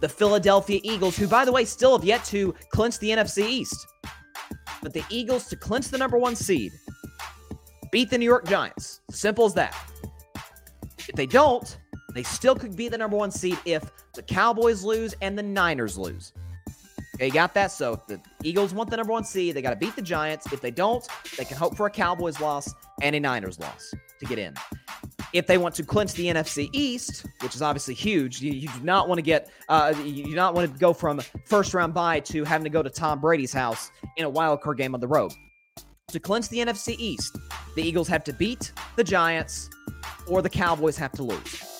the Philadelphia Eagles, who, by the way, still have yet to clinch the NFC East. But the Eagles to clinch the number one seed, beat the New York Giants. Simple as that. If they don't, they still could be the number one seed if the Cowboys lose and the Niners lose. Okay, got that? So if the Eagles want the number one seed, they got to beat the Giants. If they don't, they can hope for a Cowboys loss and a Niners loss to get in. If they want to clinch the NFC East, which is obviously huge, you, you do not want to get, uh, you do not want to go from first round bye to having to go to Tom Brady's house in a wild card game on the road. To clinch the NFC East, the Eagles have to beat the Giants or the Cowboys have to lose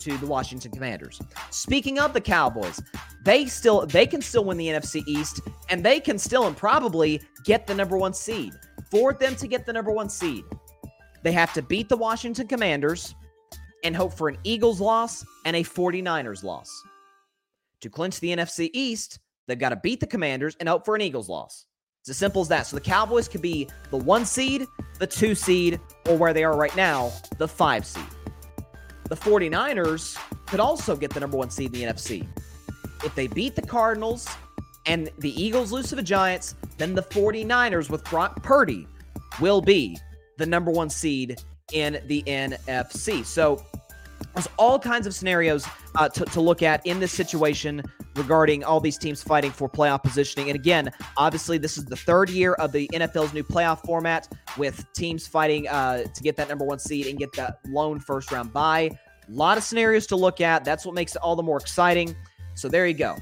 to the Washington Commanders. Speaking of the Cowboys, they still they can still win the NFC East and they can still and probably get the number 1 seed. For them to get the number 1 seed, they have to beat the Washington Commanders and hope for an Eagles loss and a 49ers loss. To clinch the NFC East, they've got to beat the Commanders and hope for an Eagles loss. It's as simple as that. So the Cowboys could be the 1 seed, the 2 seed, or where they are right now, the 5 seed. The 49ers could also get the number one seed in the NFC. If they beat the Cardinals and the Eagles lose to the Giants, then the 49ers with Brock Purdy will be the number one seed in the NFC. So all kinds of scenarios uh, to, to look at in this situation regarding all these teams fighting for playoff positioning. And again, obviously, this is the third year of the NFL's new playoff format with teams fighting uh, to get that number one seed and get that lone first round bye. A lot of scenarios to look at. That's what makes it all the more exciting. So there you go.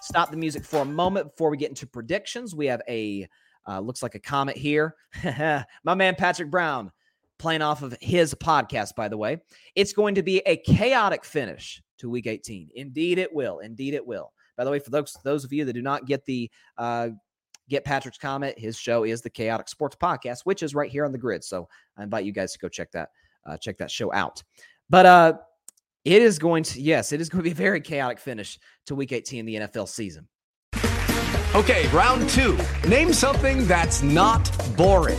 Stop the music for a moment before we get into predictions. We have a uh, looks like a comment here. [LAUGHS] My man Patrick Brown playing off of his podcast, by the way. It's going to be a chaotic finish to week 18. Indeed, it will. Indeed, it will. By the way, for those those of you that do not get the uh, get Patrick's comment, his show is the Chaotic Sports Podcast, which is right here on the Gryd. So I invite you guys to go check that uh, check that show out. But uh, it is going to yes, it is going to be a very chaotic finish to Week 18 in the NFL season. Okay, round two. Name something that's not boring.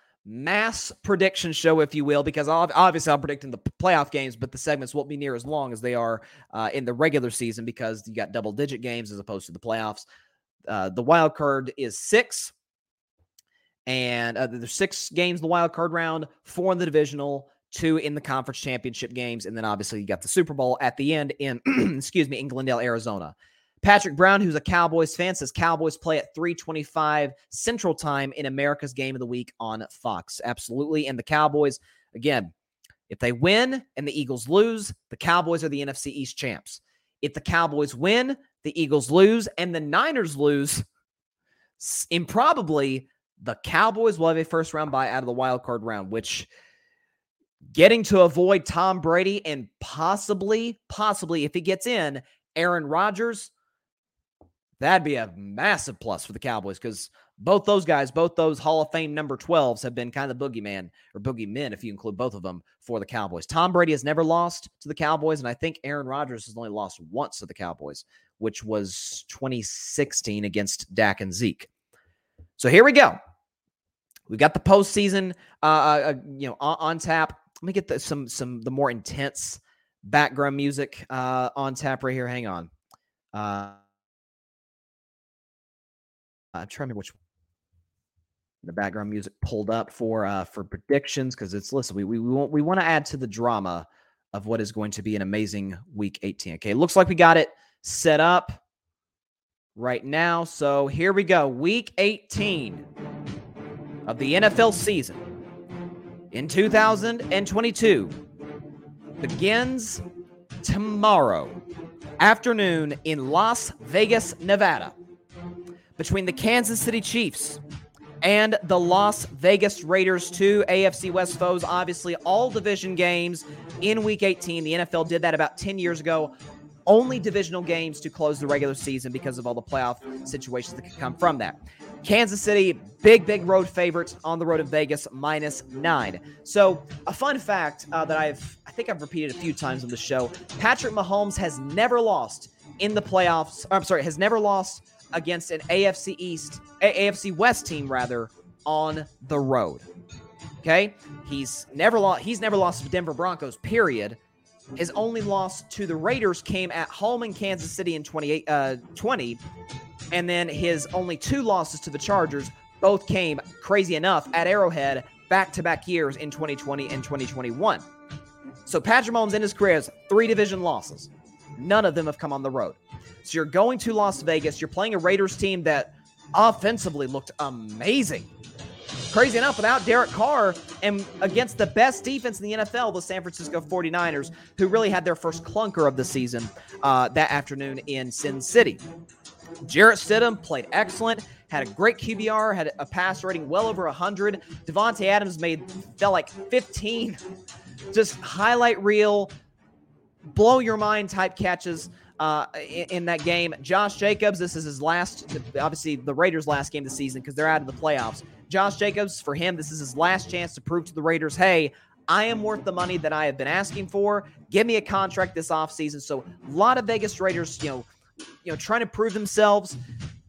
mass prediction show, if you will, because obviously I'm predicting the playoff games, but the segments won't be near as long as they are uh, in the regular season because you got double digit games as opposed to the playoffs. Uh, the wild card is six, and uh, there's six games in the wild card round, four in the divisional, two in the conference championship games, and then obviously you got the Super Bowl at the end in [CLEARS THROAT] excuse me in Glendale, Arizona. Patrick Brown, who's a Cowboys fan, says Cowboys play at 325 Central Time in America's Game of the Week on Fox. Absolutely. And the Cowboys, again, if they win and the Eagles lose, the Cowboys are the NFC East champs. If the Cowboys win, the Eagles lose, and the Niners lose, improbably, the Cowboys will have a first round bye out of the wild card round, which getting to avoid Tom Brady and possibly, possibly, if he gets in, Aaron Rodgers That'd be a massive plus for the Cowboys because both those guys, both those Hall of Fame number 12s, have been kind of the boogeyman or boogeymen, if you include both of them, for the Cowboys. Tom Brady has never lost to the Cowboys, and I think Aaron Rodgers has only lost once to the Cowboys, which was 2016 against Dak and Zeke. So here we go. We got the postseason, uh, uh, you know, on, on, tap. Let me get the, some some the more intense background music uh, on tap right here. Hang on. Uh, I'm trying to remember which the background music pulled up for uh for predictions because it's listen we we we want we want to add to the drama of what is going to be an amazing week 18 okay looks like we got it set up right now. So here we go. Week 18 of the NFL season in 2022 begins tomorrow afternoon in Las Vegas, Nevada, between the Kansas City Chiefs and the Las Vegas Raiders, two AFC West foes. Obviously, all division games in Week 18. The NFL did that about 10 years ago. Only divisional games to close the regular season because of all the playoff situations that could come from that. Kansas City, big, big road favorites on the road in Vegas, minus nine. So, a fun fact uh, that I've, I think I've repeated a few times on the show Patrick Mahomes has never lost in the playoffs. I'm sorry, has never lost against an AFC East, AFC West team rather, on the road. Okay, he's never lost. He's never lost to Denver Broncos. Period. His only loss to the Raiders came at home in Kansas City in 28, uh, 20, and then his only two losses to the Chargers both came, crazy enough, at Arrowhead back to back years in 2020 and 2021. So Patrick Mahomes in his career has three division losses. None of them have come on the road. So you're going to Las Vegas. You're playing a Raiders team that offensively looked amazing. Crazy enough, without Derek Carr and against the best defense in the NFL, the San Francisco 49ers, who really had their first clunker of the season uh, that afternoon in Sin City. Jarrett Stidham played excellent, had a great QBR, had a pass rating well over 100. Davante Adams made, felt like 15 just highlight reel, blow your mind type catches uh, in, in, that game. Josh Jacobs, this is his last, obviously the Raiders' last game the season because they're out of the playoffs. Josh Jacobs, for him, this is his last chance to prove to the Raiders, hey, I am worth the money that I have been asking for. Give me a contract this offseason. So a lot of Vegas Raiders, you know, you know, trying to prove themselves,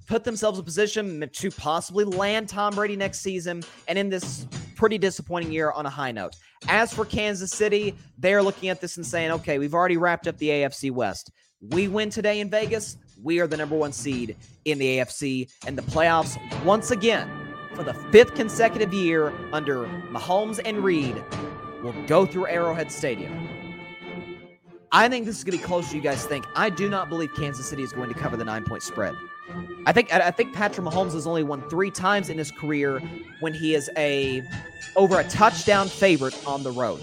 put themselves in position to possibly land Tom Brady next season and in this pretty disappointing year on a high note. As for Kansas City, they're looking at this and saying, okay, we've already wrapped up the AFC West. We win today in Vegas, we are the number one seed in the AFC and the playoffs once again for the fifth consecutive year under Mahomes and Reid will go through Arrowhead Stadium. I think this is going to be closer than you guys think. I do not believe Kansas City is going to cover the nine point spread. I think I think Patrick Mahomes has only won three times in his career when he is a over a touchdown favorite on the road.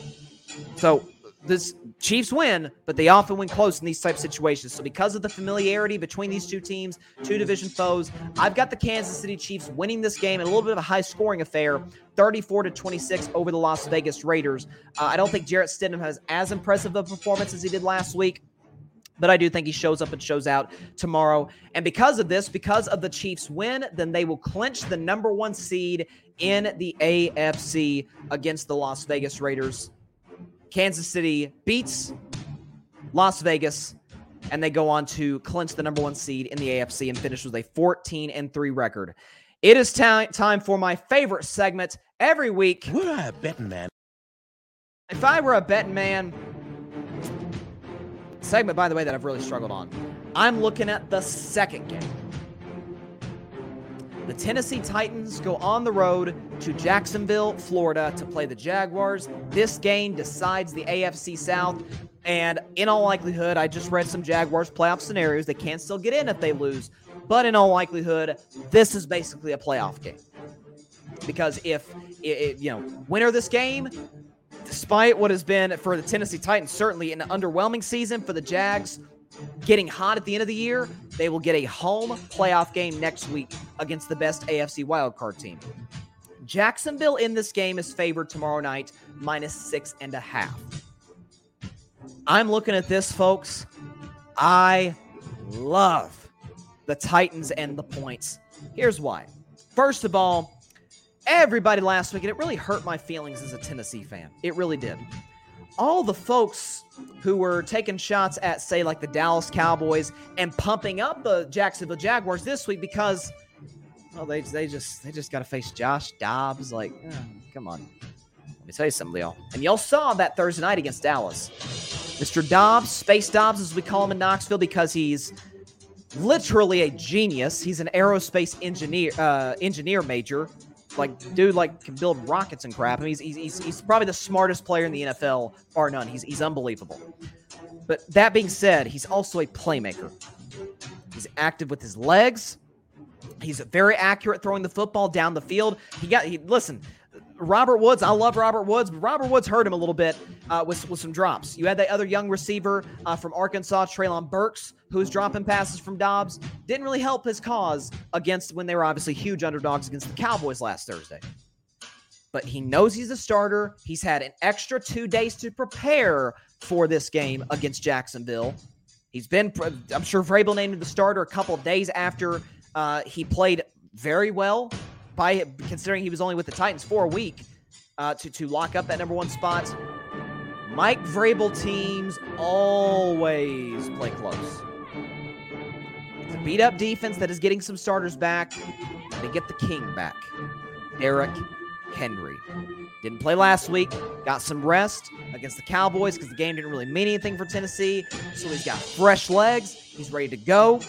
So this Chiefs win, but they often win close in these type situations. So because of the familiarity between these two teams, two division foes, I've got the Kansas City Chiefs winning this game in a little bit of a high scoring affair, 34 to 26 over the Las Vegas Raiders. Uh, I don't think Jarrett Stidham has as impressive a performance as he did last week. But I do think he shows up and shows out tomorrow. And because of this, because of the Chiefs win, then they will clinch the number one seed in the AFC against the Las Vegas Raiders Kansas City beats Las Vegas, and they go on to clinch the number one seed in the AFC and finish with a 14 and 3 record. It is ta- time for my favorite segment every week. What a betting man. If I were a betting man, segment, by the way, that I've really struggled on, I'm looking at the second game. The Tennessee Titans go on the road to Jacksonville, Florida to play the Jaguars. This game decides the AFC South. And in all likelihood, I just read some Jaguars playoff scenarios. They can't still get in if they lose. But in all likelihood, this is basically a playoff game. Because if, if you know, winner this game, despite what has been for the Tennessee Titans, certainly an underwhelming season for the Jags, getting hot at the end of the year, they will get a home playoff game next week against the best AFC wildcard team. Jacksonville in this game is favored tomorrow night, minus six and a half. I'm looking at this, folks. I love the Titans and the points. Here's why. First of all, everybody last week, and it really hurt my feelings as a Tennessee fan. It really did all the folks who were taking shots at, say, like the Dallas Cowboys and pumping up the Jacksonville Jaguars this week because, well, they, they just they just got to face Josh Dobbs. Like, oh, come on. Let me tell you something, y'all. And y'all saw that Thursday night against Dallas. Mr. Dobbs, Space Dobbs, as we call him in Knoxville, because he's literally a genius. He's an aerospace engineer, uh, engineer major like, dude, like can build rockets and crap. I mean, he's, he's, he's probably the smartest player in the NFL, bar none. He's, he's unbelievable. But that being said, he's also a playmaker. He's active with his legs. He's very accurate throwing the football down the field. He got he listen. Robert Woods, I love Robert Woods, but Robert Woods hurt him a little bit uh, with, with some drops. You had that other young receiver uh, from Arkansas, Treylon Burks, who was dropping passes from Dobbs. Didn't really help his cause against when they were obviously huge underdogs against the Cowboys last Thursday. But he knows he's a starter. He's had an extra two days to prepare for this game against Jacksonville. He's been, I'm sure Vrabel named him the starter a couple days after uh, he played very well by considering he was only with the Titans for a week uh, to to lock up that number one spot. Mike Vrabel teams always play close. It's a beat up defense that is getting some starters back. They get the king back, Derrick Henry. Didn't play last week. Got some rest against the Cowboys because the game didn't really mean anything for Tennessee. So he's got fresh legs. He's ready to go.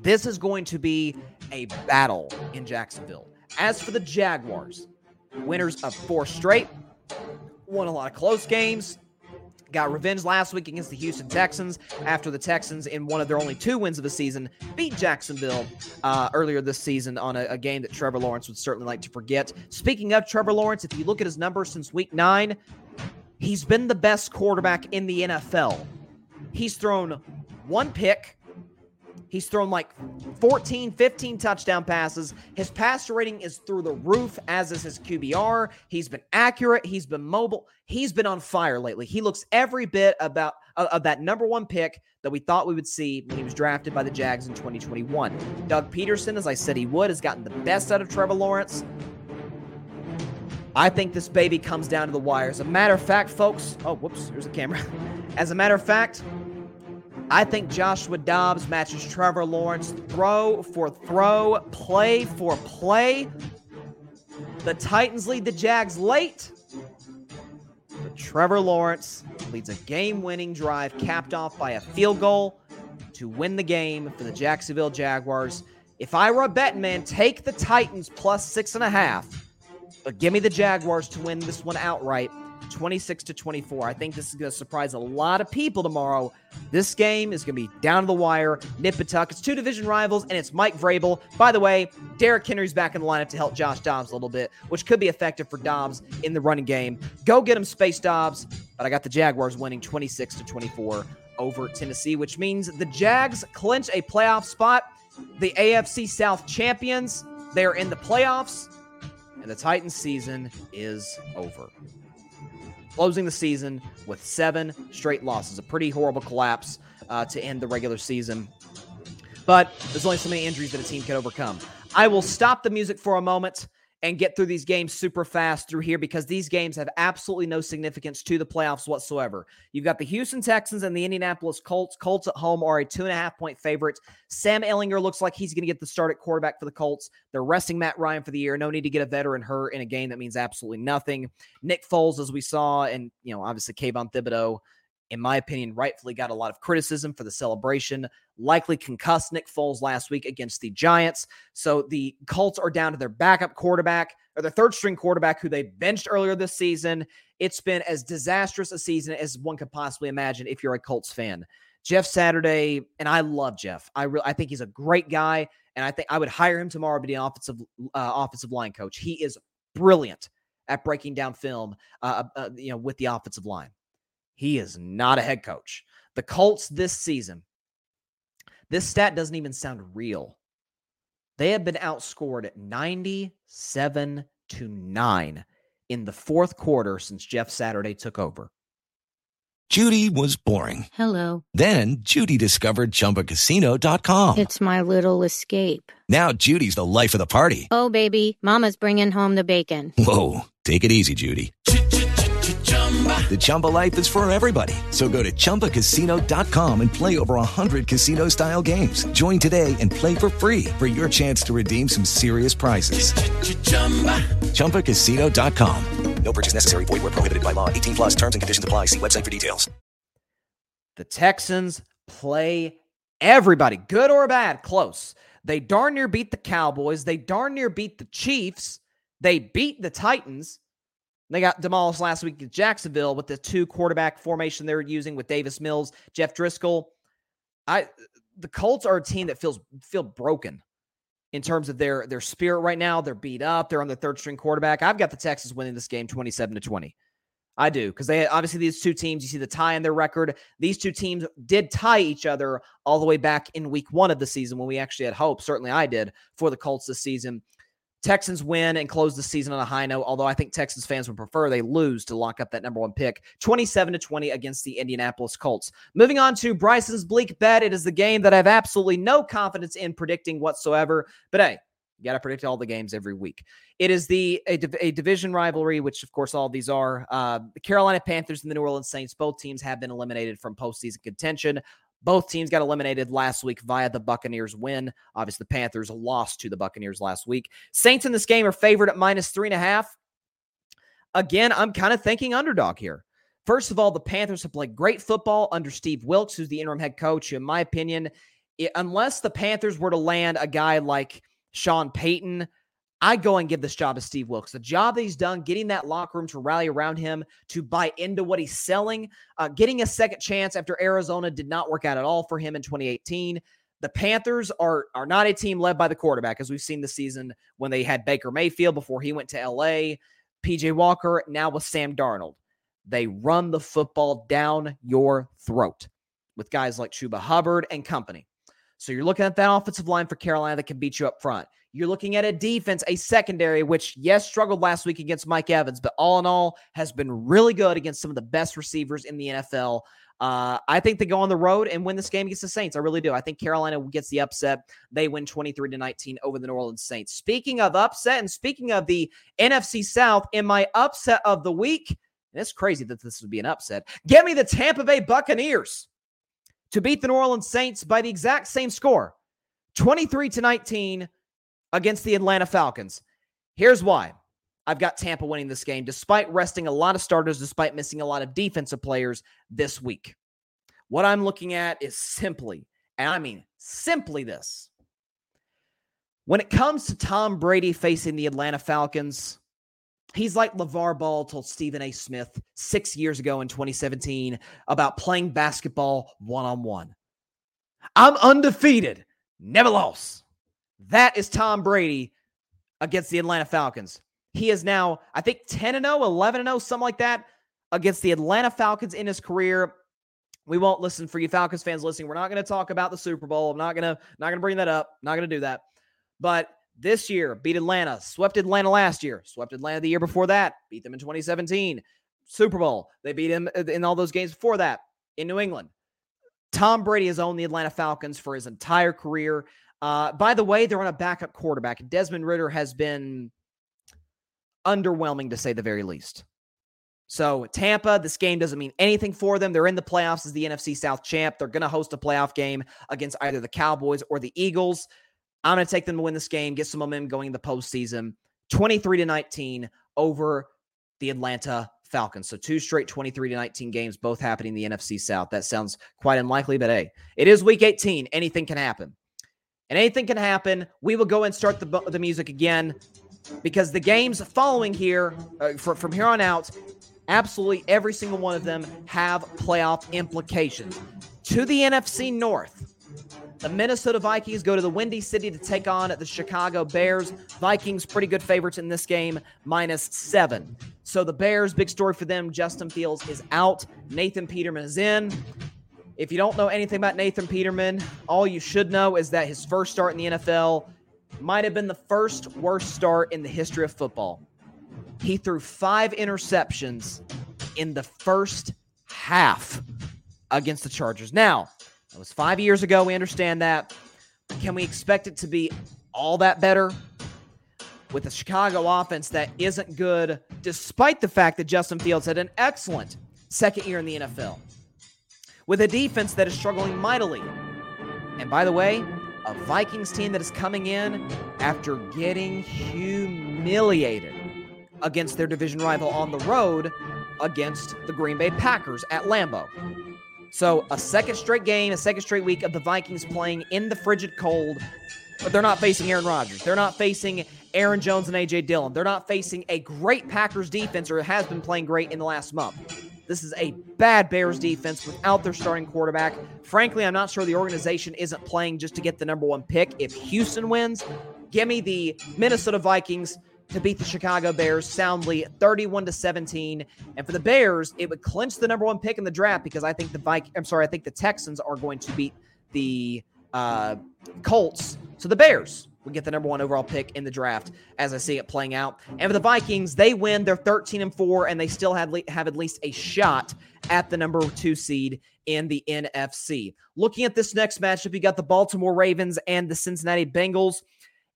This is going to be a battle in Jacksonville. As for the Jaguars, winners of four straight, won a lot of close games, got revenge last week against the Houston Texans after the Texans, in one of their only two wins of the season, beat Jacksonville uh, earlier this season on a, a, game that Trevor Lawrence would certainly like to forget. Speaking of Trevor Lawrence, if you look at his numbers since week nine, he's been the best quarterback in the NFL. He's thrown one pick, He's thrown like 14, 15 touchdown passes. His passer rating is through the roof, as is his QBR. He's been accurate. He's been mobile. He's been on fire lately. He looks every bit about uh, of that number one pick that we thought we would see when he was drafted by the Jags in 2021. Doug Pederson, as I said he would, has gotten the best out of Trevor Lawrence. I think this baby comes down to the wire. As a matter of fact, folks, oh, whoops, here's a camera. [LAUGHS] As a matter of fact, I think Joshua Dobbs matches Trevor Lawrence throw for throw, play for play. The Titans lead the Jags late. But Trevor Lawrence leads a game winning drive capped off by a field goal to win the game for the Jacksonville Jaguars. If I were a betting man, take the Titans plus six and a half, but give me the Jaguars to win this one outright. 26 to 24. I think this is going to surprise a lot of people tomorrow. This game is going to be down to the wire, nip and tuck. It's two division rivals, and it's Mike Vrabel. By the way, Derrick Henry's back in the lineup to help Josh Dobbs a little bit, which could be effective for Dobbs in the running game. Go get him, Space Dobbs. But I got the Jaguars winning 26 to 24 over Tennessee, which means the Jags clinch a playoff spot. The AFC South champions, they're in the playoffs, and the Titans season is over closing the season with seven straight losses. A pretty horrible collapse uh, to end the regular season. But there's only so many injuries that a team can overcome. I will stop the music for a moment and get through these games super fast through here because these games have absolutely no significance to the playoffs whatsoever. You've got the Houston Texans and the Indianapolis Colts. Colts at home are a two and a half point favorite. Sam Ehlinger looks like he's going to get the start at quarterback for the Colts. They're resting Matt Ryan for the year. No need to get a veteran hurt in a game that means absolutely nothing. Nick Foles, as we saw, and you know, obviously Kayvon Thibodeaux in my opinion, rightfully got a lot of criticism for the celebration. Likely concussed Nick Foles last week against the Giants. So the Colts are down to their backup quarterback or their third string quarterback who they benched earlier this season. It's been as disastrous a season as one could possibly imagine if you're a Colts fan. Jeff Saturday, and I love Jeff. I really, I think he's a great guy, and I think I would hire him tomorrow to be an offensive uh, offensive line coach. He is brilliant at breaking down film, uh, uh, you know, with the offensive line. He is not a head coach. The Colts this season, this stat doesn't even sound real. They have been outscored at 97 to 9 in the fourth quarter since Jeff Saturday took over. Judy was boring. Hello. Then Judy discovered chumbacasino.com. It's my little escape. Now Judy's the life of the party. Oh, baby, Mama's bringing home the bacon. Whoa. Take it easy, Judy. The Chumba life is for everybody. So go to ChumbaCasino.com and play over 100 casino style games. Join today and play for free for your chance to redeem some serious prizes. Ch-ch-chumba. ChumbaCasino.com. No purchase necessary. Void where prohibited by law. 18 plus terms and conditions apply. See website for details. The Texans play everybody, good or bad, close. They darn near beat the Cowboys. They darn near beat the Chiefs. They beat the Titans. They got demolished last week at Jacksonville with the two quarterback formation they were using with Davis Mills, Jeff Driskel. I the Colts are a team that feels feel broken in terms of their their spirit right now. They're beat up. They're on their third string quarterback. I've got the Texans winning this game 27 to 20. I do because they obviously these two teams. You see the tie in their record. These two teams did tie each other all the way back in week one of the season when we actually had hope. Certainly, I did for the Colts this season. Texans win and close the season on a high note, although I think Texans fans would prefer they lose to lock up that number one pick 27 to 20 against the Indianapolis Colts. Moving on to Bryson's bleak bet. It is the game that I have absolutely no confidence in predicting whatsoever. But hey, you got to predict all the games every week. It is the a, a, division rivalry, which of course all these are. Uh, the Carolina Panthers and the New Orleans Saints. Both teams have been eliminated from postseason contention. Both teams got eliminated last week via the Buccaneers win. Obviously, the Panthers lost to the Buccaneers last week. Saints in this game are favored at minus three and a half. Again, I'm kind of thinking underdog here. First of all, the Panthers have played great football under Steve Wilks, who's the interim head coach. In my opinion, it, unless the Panthers were to land a guy like Sean Payton, I go and give this job to Steve Wilks. The job that he's done, getting that locker room to rally around him, to buy into what he's selling, uh, getting a second chance after Arizona did not work out at all for him in 2018. The Panthers are are not a team led by the quarterback, as we've seen this season when they had Baker Mayfield before he went to LA, PJ Walker, now with Sam Darnold. They run the football down your throat with guys like Chuba Hubbard and company. So you're looking at that offensive line for Carolina that can beat you up front. You're looking at a defense, a secondary, which, yes, struggled last week against Mike Evans, but all in all has been really good against some of the best receivers in the NFL. Uh, I think they go on the road and win this game against the Saints. I really do. I think Carolina gets the upset. They win 23 to 19 over the New Orleans Saints. Speaking of upset and speaking of the NFC South, in my upset of the week, and it's crazy that this would be an upset. Give me the Tampa Bay Buccaneers to beat the New Orleans Saints by the exact same score 23 to 19 against the Atlanta Falcons. Here's why. I've got Tampa winning this game despite resting a lot of starters, despite missing a lot of defensive players this week. What I'm looking at is simply, and I mean simply this. When it comes to Tom Brady facing the Atlanta Falcons, he's like LeVar Ball told Stephen A. Smith six years ago in 2017 about playing basketball one on one. I'm undefeated, never lost. That is Tom Brady against the Atlanta Falcons. He is now, I think, 10 and 0, 11 and 0, something like that, against the Atlanta Falcons in his career. We won't listen for you Falcons fans listening. We're not going to talk about the Super Bowl. I'm not going to not going to bring that up. Not going to do that. But this year, beat Atlanta, swept Atlanta last year, swept Atlanta the year before that, beat them in 2017. Super Bowl, they beat him in all those games before that in New England. Tom Brady has owned the Atlanta Falcons for his entire career. Uh, by the way, they're on a backup quarterback. Desmond Ridder has been underwhelming to say the very least. So, Tampa, this game doesn't mean anything for them. They're in the playoffs as the NFC South champ. They're going to host a playoff game against either the Cowboys or the Eagles. I'm going to take them to win this game, get some momentum going in the postseason. 23 to 19 over the Atlanta Falcons. So two straight 23 to 19 games, both happening in the NFC South. That sounds quite unlikely, but hey, it is week 18. Anything can happen and anything can happen. We will go and start the, the music again because the games following here, uh, from here on out, absolutely every single one of them have playoff implications. To the NFC North, the Minnesota Vikings go to the Windy City to take on the Chicago Bears. Vikings, pretty good favorites in this game, minus seven. So the Bears, big story for them. Justin Fields is out. Nathan Peterman is in. If you don't know anything about Nathan Peterman, all you should know is that his first start in the NFL might have been the first worst start in the history of football. He threw five interceptions in the first half against the Chargers. Now, it was five years ago. We understand that. Can we expect it to be all that better? With a Chicago offense that isn't good, despite the fact that Justin Fields had an excellent second year in the NFL with a defense that is struggling mightily. And by the way, a Vikings team that is coming in after getting humiliated against their division rival on the road against the Green Bay Packers at Lambeau. So, a second straight game, a second straight week of the Vikings playing in the frigid cold, but they're not facing Aaron Rodgers. They're not facing Aaron Jones and A.J. Dillon. They're not facing a great Packers defense or has been playing great in the last month. This is a bad Bears defense without their starting quarterback. Frankly, I'm not sure the organization isn't playing just to get the number one pick. If Houston wins, give me the Minnesota Vikings to beat the Chicago Bears soundly 31 to 17. And for the Bears, it would clinch the number one pick in the draft because I think the Vikings, I'm sorry, I think the Texans are going to beat the uh, Colts. So the Bears would get the number one overall pick in the draft as I see it playing out. And for the Vikings, they win. They're 13 and 4, and they still have, have at least a shot at the number two seed in the NFC. Looking at this next matchup, you got the Baltimore Ravens and the Cincinnati Bengals.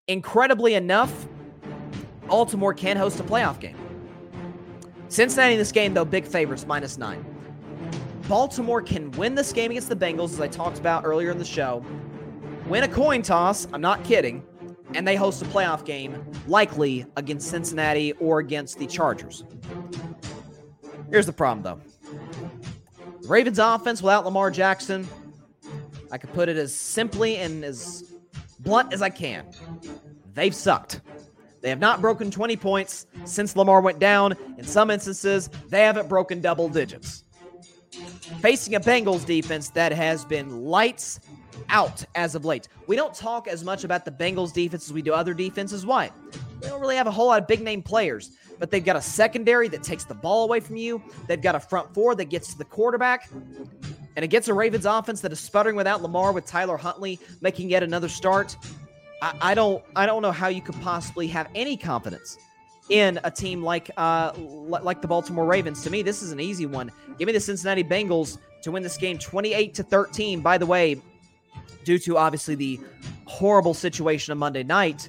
Incredibly enough, Baltimore can host a playoff game. Cincinnati in this game, though, big favorites, minus nine. Baltimore can win this game against the Bengals, as I talked about earlier in the show. Win a coin toss, I'm not kidding, and they host a playoff game, likely against Cincinnati or against the Chargers. Here's the problem, though. The Ravens offense without Lamar Jackson, I could put it as simply and as blunt as I can. They've sucked. They have not broken 20 points since Lamar went down. In some instances, they haven't broken double digits. Facing a Bengals defense that has been lights out as of late. We don't talk as much about the Bengals defense as we do other defenses. Why? They don't really have a whole lot of big name players, but they've got a secondary that takes the ball away from you. They've got a front four that gets to the quarterback. And it against a Ravens offense that is sputtering without Lamar with Tyler Huntley making yet another start, I, I don't I don't know how you could possibly have any confidence in a team like uh like the Baltimore Ravens. To me, this is an easy one. Give me the Cincinnati Bengals to win this game 28 to 13. By the way, due to obviously the horrible situation of Monday night,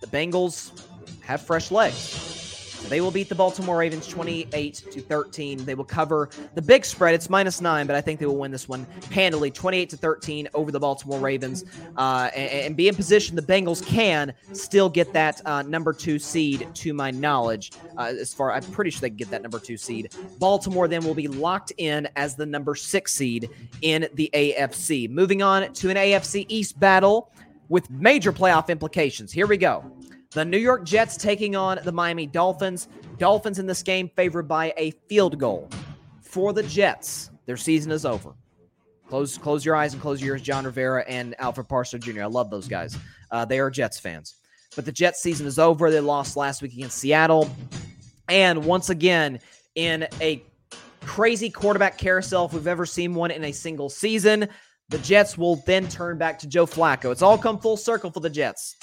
the Bengals have fresh legs. They will beat the Baltimore Ravens 28 to 13. They will cover the big spread. It's minus nine, but I think they will win this one handily 28 to 13 over the Baltimore Ravens uh, and, and, be in position. The Bengals can still get that uh, number two seed, to my knowledge. Uh, as far, I'm pretty sure they can get that number two seed. Baltimore then will be locked in as the number six seed in the AFC. Moving on to an AFC East battle with major playoff implications. Here we go. The New York Jets taking on the Miami Dolphins. Dolphins in this game favored by a field goal. For the Jets, their season is over. Close, close your eyes and close your ears, John Rivera and Alfred Parsons Jr. I love those guys. Uh, they are Jets fans. But the Jets season is over. They lost last week against Seattle. And once again, in a crazy quarterback carousel, if we've ever seen one in a single season, the Jets will then turn back to Joe Flacco. It's all come full circle for the Jets.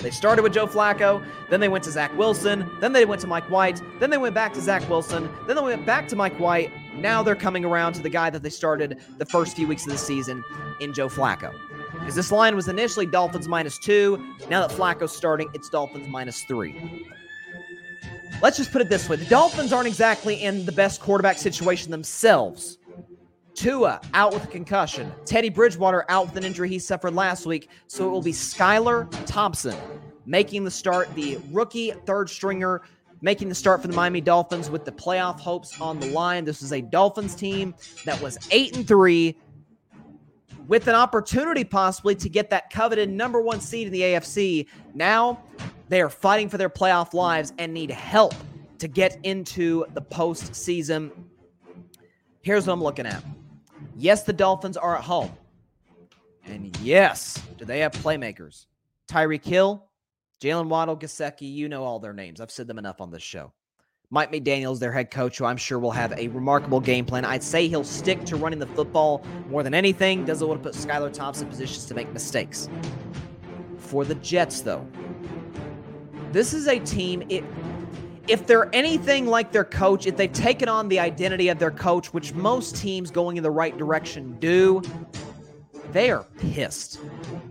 They started with Joe Flacco, then they went to Zach Wilson, then they went to Mike White, then they went back to Zach Wilson, then they went back to Mike White. Now they're coming around to the guy that they started the first few weeks of the season in Joe Flacco. Because this line was initially Dolphins minus two. Now that Flacco's starting, it's Dolphins minus three. Let's just put it this way the Dolphins aren't exactly in the best quarterback situation themselves. Tua out with a concussion. Teddy Bridgewater out with an injury he suffered last week. So it will be Skylar Thompson making the start, the rookie third stringer making the start for the Miami Dolphins with the playoff hopes on the line. This is a Dolphins team that was 8 and 3 with an opportunity possibly to get that coveted number 1 seed in the AFC. Now they are fighting for their playoff lives and need help to get into the postseason. Here's what I'm looking at. Yes, the Dolphins are at home. And yes, do they have playmakers? Tyreek Hill, Jaylen Waddle, Gesicki, you know all their names. I've said them enough on this show. Mike McDaniels, their head coach, who I'm sure will have a remarkable game plan. I'd say he'll stick to running the football more than anything. Doesn't want to put Skylar Thompson in positions to make mistakes. For the Jets, though, this is a team. It if they're anything like their coach, if they've taken on the identity of their coach, which most teams going in the right direction do, they are pissed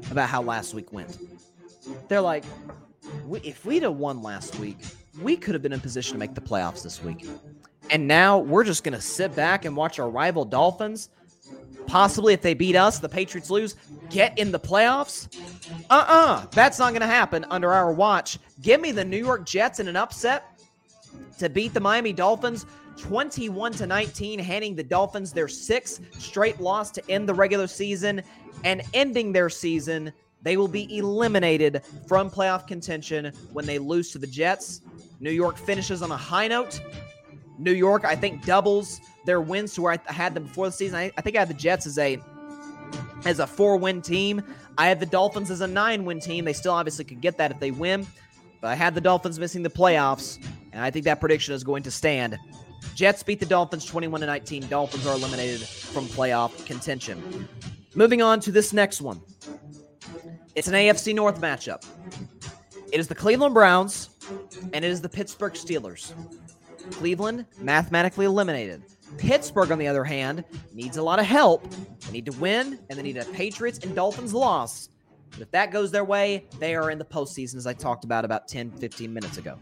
about how last week went. They're like, if we'd have won last week, we could have been in position to make the playoffs this week. And now we're just going to sit back and watch our rival Dolphins, possibly if they beat us, the Patriots lose, get in the playoffs? Uh uh-uh, uh. That's not going to happen under our watch. Give me the New York Jets in an upset to beat the Miami Dolphins 21 to 19, handing the Dolphins their sixth straight loss to end the regular season and ending their season. They will be eliminated from playoff contention when they lose to the Jets. New York finishes on a high note. New York, I think, doubles their wins to where I had them before the season. I, I think I had the Jets as a as a four win team. I had the Dolphins as a nine win team. They still obviously could get that if they win, but I had the Dolphins missing the playoffs, and I think that prediction is going to stand. Jets beat the Dolphins 21 to 19. Dolphins are eliminated from playoff contention. Moving on to this next one. It's an AFC North matchup. It is the Cleveland Browns and it is the Pittsburgh Steelers. Cleveland mathematically eliminated. Pittsburgh, on the other hand, needs a lot of help. They need to win, and they need a Patriots and Dolphins loss. If that goes their way, they are in the postseason, as I talked about about 10, 15 minutes ago.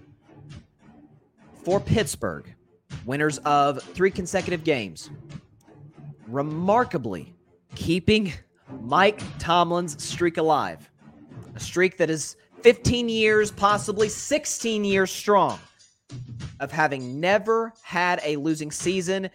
For Pittsburgh, winners of three consecutive games, remarkably keeping Mike Tomlin's streak alive. A streak that is 15 years, possibly 16 years strong of having never had a losing season.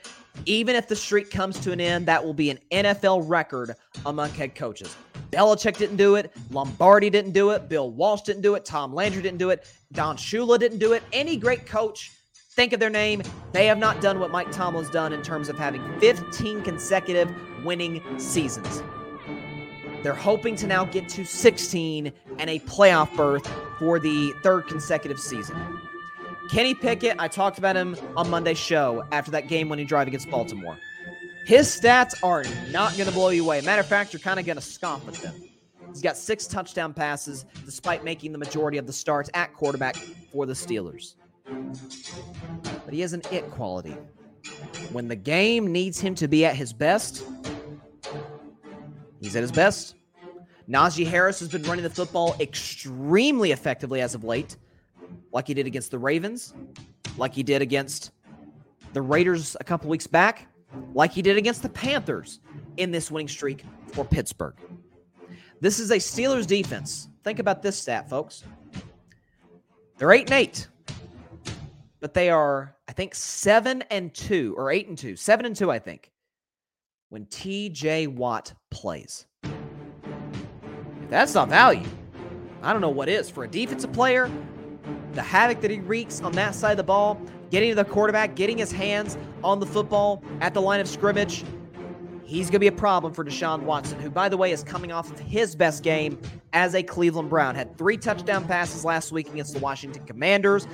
Even if the streak comes to an end, that will be an NFL record among head coaches. Belichick didn't do it. Lombardi didn't do it. Bill Walsh didn't do it. Tom Landry didn't do it. Don Shula didn't do it. Any great coach, think of their name. They have not done what Mike Tomlin's done in terms of having 15 consecutive winning seasons. They're hoping to now get to 16 and a playoff berth for the third consecutive season. Kenny Pickett, I talked about him on Monday's show after that game winning drive against Baltimore. His stats are not going to blow you away. Matter of fact, you're kind of going to scoff at them. He's got six touchdown passes despite making the majority of the starts at quarterback for the Steelers. But he has an it quality. When the game needs him to be at his best, he's at his best. Najee Harris has been running the football extremely effectively as of late, like he did against the Ravens, like he did against the Raiders a couple weeks back, like he did against the Panthers in this winning streak for Pittsburgh. This is a Steelers defense. Think about this stat, folks. They're 8 and 8. But they are, I think, 7 and 2 or 8 and 2. 7 and 2, I think. When TJ Watt plays. If that's not value, I don't know what is. For a defensive player, the havoc that he wreaks on that side of the ball, getting to the quarterback, getting his hands on the football at the line of scrimmage, he's going to be a problem for Deshaun Watson, who, by the way, is coming off of his best game as a Cleveland Brown. Had three touchdown passes last week against the Washington Commanders,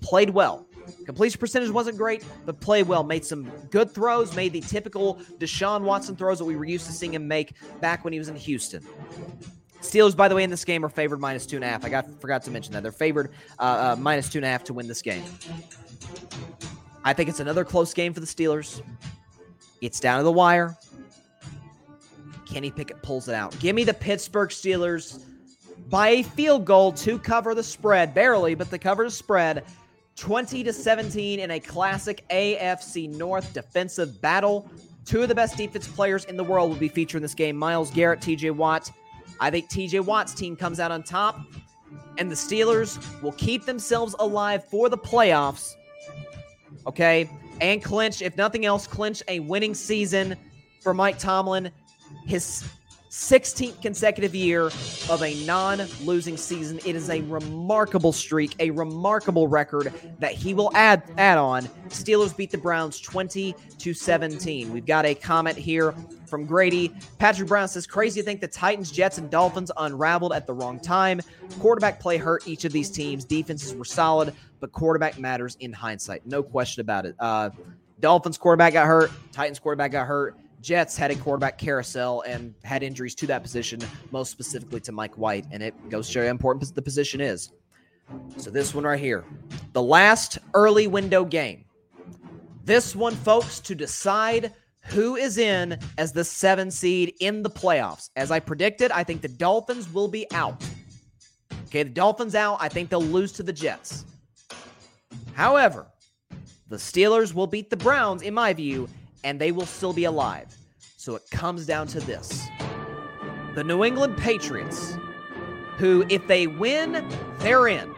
played well. Completion percentage wasn't great, but played well. Made some good throws, made the typical Deshaun Watson throws that we were used to seeing him make back when he was in Houston. Steelers, by the way, in this game are favored minus two and a half. I got forgot to mention that they're favored uh, uh, minus two and a half to win this game. I think it's another close game for the Steelers. It's down to the wire. Kenny Pickett pulls it out. Give me the Pittsburgh Steelers by a field goal to cover the spread, barely, but to cover the spread. 20 to 17 in a classic AFC North defensive battle. Two of the best defensive players in the world will be featured in this game Myles Garrett, TJ Watt. I think TJ Watt's team comes out on top, and the Steelers will keep themselves alive for the playoffs. Okay. And clinch, if nothing else, clinch a winning season for Mike Tomlin. His 16th consecutive year of a non losing season. It is a remarkable streak, a remarkable record that he will add add on. Steelers beat the Browns 20 to 17. We've got a comment here from Grady. Patrick Brown says, Crazy to think the Titans, Jets, and Dolphins unraveled at the wrong time. Quarterback play hurt each of these teams. Defenses were solid, but quarterback matters in hindsight. No question about it. Uh, Dolphins quarterback got hurt, Titans quarterback got hurt. Jets had a quarterback carousel and had injuries to that position, most specifically to Mike White, and it goes to show how important the position is. So this one right here, the last early window game. This one, folks, to decide who is in as the seven seed in the playoffs. As I predicted, I think the Dolphins will be out. Okay, the Dolphins out. I think they'll lose to the Jets. However, the Steelers will beat the Browns, in my view, and they will still be alive. So it comes down to this the New England Patriots, who, if they win, they're in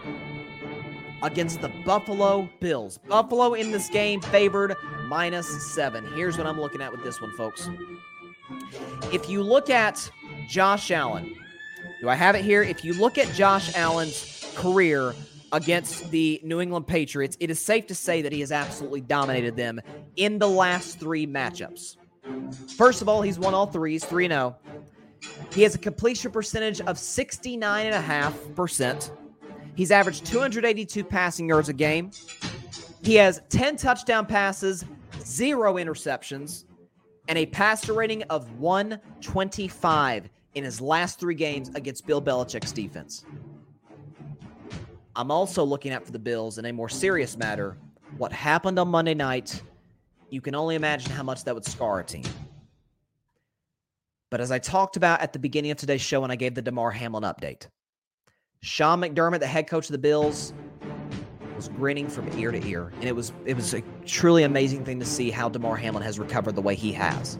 against the Buffalo Bills. Buffalo in this game favored minus seven. Here's what I'm looking at with this one, folks. If you look at Josh Allen, do I have it here? If you look at Josh Allen's career against the New England Patriots, it is safe to say that he has absolutely dominated them in the last three matchups. First of all, he's won all three. He's 3 0. He has a completion percentage of 69.5%. He's averaged 282 passing yards a game. He has 10 touchdown passes, zero interceptions, and a passer rating of 125 in his last three games against Bill Belichick's defense. I'm also looking at for the Bills in a more serious matter. What happened on Monday night, you can only imagine how much that would scar a team. But as I talked about at the beginning of today's show when I gave the Damar Hamlin update, Sean McDermott, the head coach of the Bills, was grinning from ear to ear, and it was it was a truly amazing thing to see how Damar Hamlin has recovered the way he has.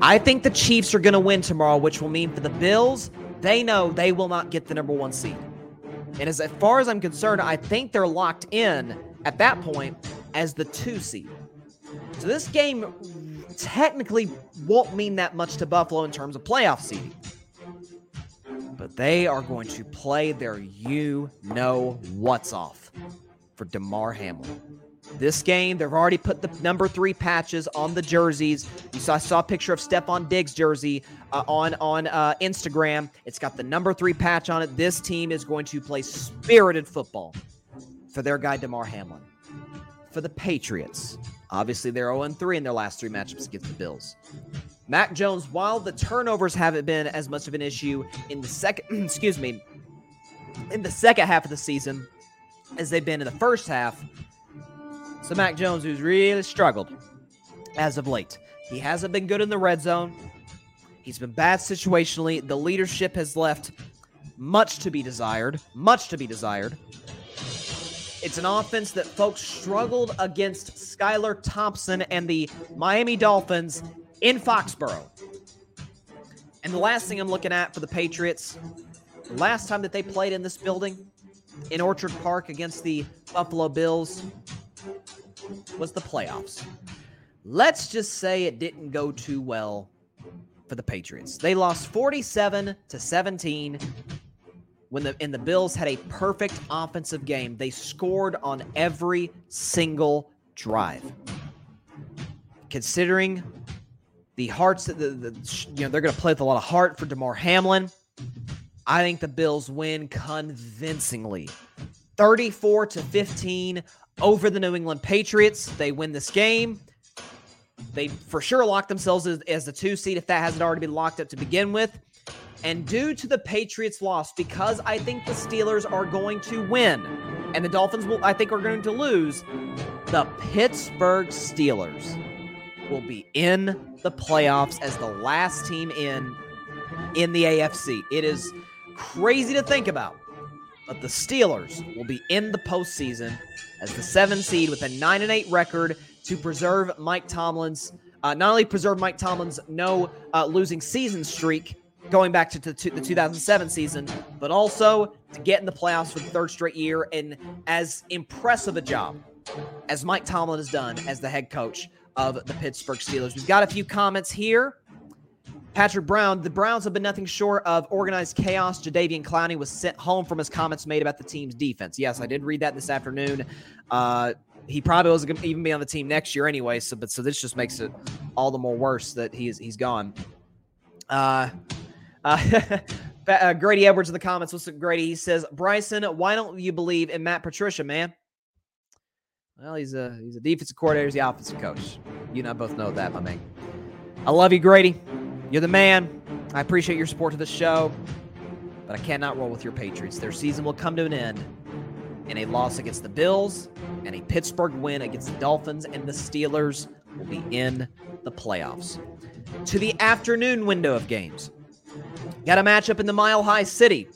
I think the Chiefs are going to win tomorrow, which will mean for the Bills, they know they will not get the number one seed. And as far as I'm concerned, I think they're locked in at that point as the two seed. So this game technically won't mean that much to Buffalo in terms of playoff seeding. But they are going to play their you know what's off for Damar Hamlin. This game, they've already put the number three patches on the jerseys. You saw, I saw a picture of Stefon Diggs' jersey uh, on on uh, Instagram. It's got the number three patch on it. This team is going to play spirited football for their guy Damar Hamlin. For the Patriots, obviously they're 0 3 in their last three matchups against the Bills. Mac Jones, while the turnovers haven't been as much of an issue in the second, [CLEARS THROAT] excuse me, in the second half of the season as they've been in the first half, so Mac Jones, who's really struggled as of late, he hasn't been good in the red zone. He's been bad situationally. The leadership has left much to be desired. Much to be desired. It's an offense that folks struggled against Skylar Thompson and the Miami Dolphins in Foxborough. And the last thing I'm looking at for the Patriots, the last time that they played in this building in Orchard Park against the Buffalo Bills, was the playoffs. Let's just say it didn't go too well for the Patriots. They lost 47 to 17 when the and the Bills had a perfect offensive game. They scored on every single drive. Considering the hearts that the, the you know they're going to play with a lot of heart for Damar Hamlin. I think the Bills win convincingly. 34 to 15 over the New England Patriots. They win this game. They for sure lock themselves as, as the two seed if that hasn't already been locked up to begin with. And due to the Patriots' loss, because I think the Steelers are going to win and the Dolphins will, I think, are going to lose, the Pittsburgh Steelers will be in the playoffs as the last team in in the AFC. It is crazy to think about, but the Steelers will be in the postseason as the seven seed with a nine and eight record to preserve Mike Tomlin's uh, not only preserve Mike Tomlin's no uh, losing season streak going back to, to, to, the 2007 season, but also to get in the playoffs for the third straight year and as impressive a job as Mike Tomlin has done as the head coach of the Pittsburgh Steelers. We've got a few comments here. Patrick Brown, the Browns have been nothing short of organized chaos. Jadeveon Clowney was sent home from his comments made about the team's defense. Yes, I did read that this afternoon. Uh, he probably wasn't going to even be on the team next year anyway. So, but so this just makes it all the more worse that he's he's gone. Uh, [LAUGHS] uh, uh, Grady Edwards in the comments. What's up, Grady? He says, Bryson, why don't you believe in Matt Patricia, man? Well, he's a he's a defensive coordinator, he's the offensive coach. You and I both know that, my man. I love you, Grady. You're the man. I appreciate your support to the show, but I cannot roll with your Patriots. Their season will come to an end in a loss against the Bills and a Pittsburgh win against the Dolphins, and the Steelers will be in the playoffs. To the afternoon window of games, got a matchup in the Mile High City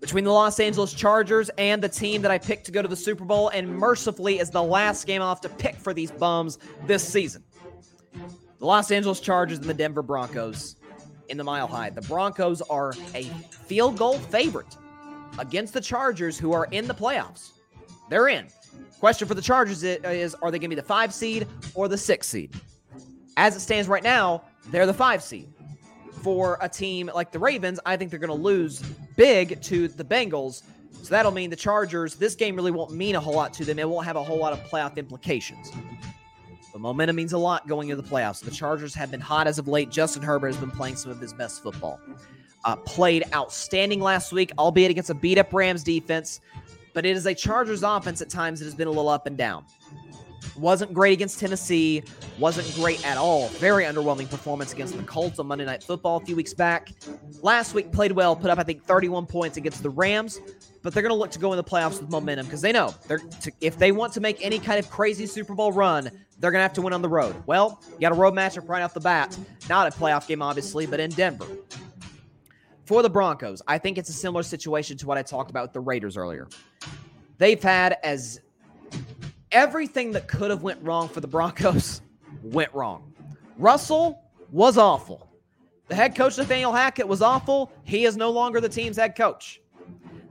between the Los Angeles Chargers and the team that I picked to go to the Super Bowl, and mercifully is the last game I'll have to pick for these bums this season. The Los Angeles Chargers and the Denver Broncos in the Mile High. The Broncos are a field goal favorite against the Chargers, who are in the playoffs. They're in. Question for the Chargers is are they going to be the five seed or the six seed? As it stands right now, they're the five seed. For a team like the Ravens, I think they're going to lose big to the Bengals So that'll mean the Chargers, this game really won't mean a whole lot to them. It won't have a whole lot of playoff implications. But momentum means a lot going into the playoffs. The Chargers have been hot as of late. Justin Herbert has been playing some of his best football. Uh, played outstanding last week, albeit against a beat up Rams defense. But it is a Chargers offense at times that has been a little up and down. Wasn't great against Tennessee. Wasn't great at all. Very underwhelming performance against the Colts on Monday Night Football a few weeks back. Last week played well, put up I think 31 points against the Rams. But they're going to look to go in the playoffs with momentum because they know they're to, if they want to make any kind of crazy Super Bowl run, they're going to have to win on the road. Well, you got a road matchup right off the bat. Not a playoff game, obviously, but in Denver. For the Broncos, I think it's a similar situation to what I talked about with the Raiders earlier. They've had as everything that could have went wrong for the Broncos [LAUGHS] went wrong. Russell was awful. The head coach Nathaniel Hackett was awful. He is no longer the team's head coach.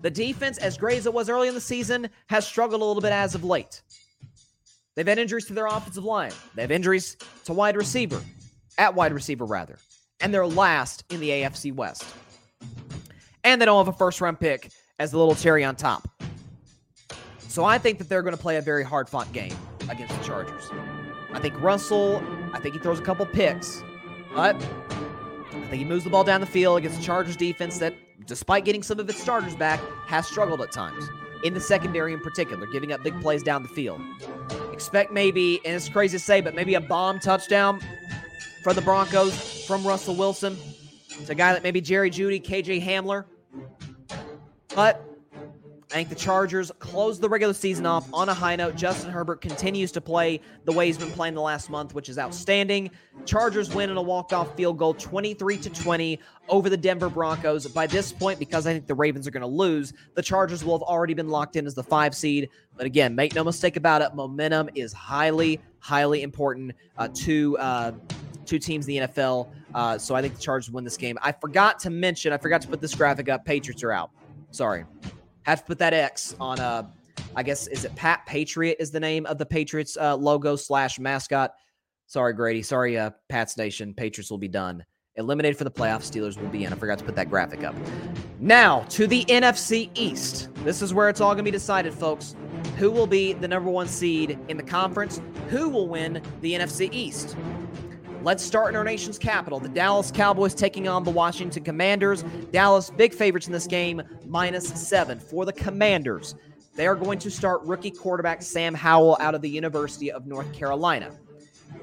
The defense, as great as it was early in the season, has struggled a little bit as of late. They've had injuries to their offensive line. They have injuries to wide receiver, at wide receiver rather, and they're last in the AFC West. And they don't have a first round pick as the little cherry on top. So I think that they're going to play a very hard fought game against the Chargers. I think Russell, I think he throws a couple picks, but I think he moves the ball down the field against the Chargers defense that, despite getting some of its starters back, has struggled at times. In the secondary in particular, giving up big plays down the field. Expect maybe, and it's crazy to say, but maybe a bomb touchdown for the Broncos from Russell Wilson. It's a guy that maybe Jerry Jeudy, KJ Hamler. But I think the Chargers close the regular season off on a high note. Justin Herbert continues to play the way he's been playing the last month, which is outstanding. Chargers win in a walk-off field goal 23 to 20 over the Denver Broncos. By this point, because I think the Ravens are going to lose, the Chargers will have already been locked in as the 5 seed. But again, make no mistake about it, momentum is highly highly important uh, to uh, two teams in the NFL. Uh, so I think the Chargers win this game. I forgot to mention, I forgot to put this graphic up. Patriots are out. Sorry. Have to put that X on uh I guess is it Pat Patriot is the name of the Patriots uh, logo slash mascot. Sorry, Grady. Sorry, uh, Pat's Nation. Patriots will be done. Eliminated for the playoffs. Steelers will be in. I forgot to put that graphic up. Now to the NFC East. This is where it's all gonna be decided, folks. Who will be the number one seed in the conference? Who will win the NFC East? Let's start in our nation's capital. The Dallas Cowboys taking on the Washington Commanders. Dallas, big favorites in this game, minus seven for the Commanders. They are going to start rookie quarterback Sam Howell out of the University of North Carolina.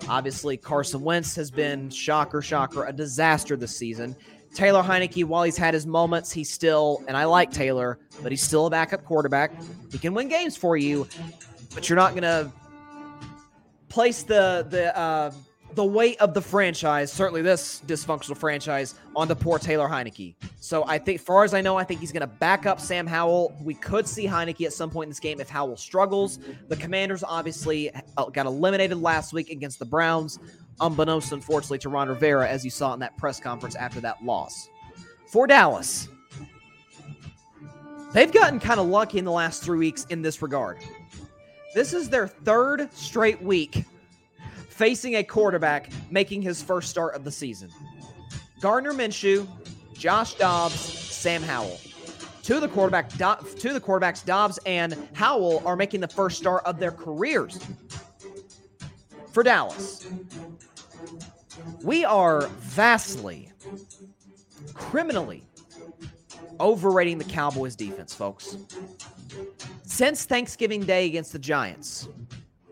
Obviously, Carson Wentz has been, shocker, shocker, a disaster this season. Taylor Heinicke, while he's had his moments, he's still, and I like Taylor, but he's still a backup quarterback. He can win games for you, but you're not going to place the the uh, the weight of the franchise, certainly this dysfunctional franchise, on the poor Taylor Heinicke. So I think, far as I know, I think he's going to back up Sam Howell. We could see Heinicke at some point in this game if Howell struggles. The Commanders obviously uh, got eliminated last week against the Browns, unbeknownst, unfortunately, to Ron Rivera, as you saw in that press conference after that loss. For Dallas, they've gotten kind of lucky in the last three weeks in this regard. This is their third straight week facing a quarterback making his first start of the season. Gardner Minshew, Josh Dobbs, Sam Howell. Two of the quarterback, two of the quarterbacks, Dobbs and Howell, are making the first start of their careers for Dallas. We are vastly, criminally overrating the Cowboys defense, folks. Since Thanksgiving Day against the Giants,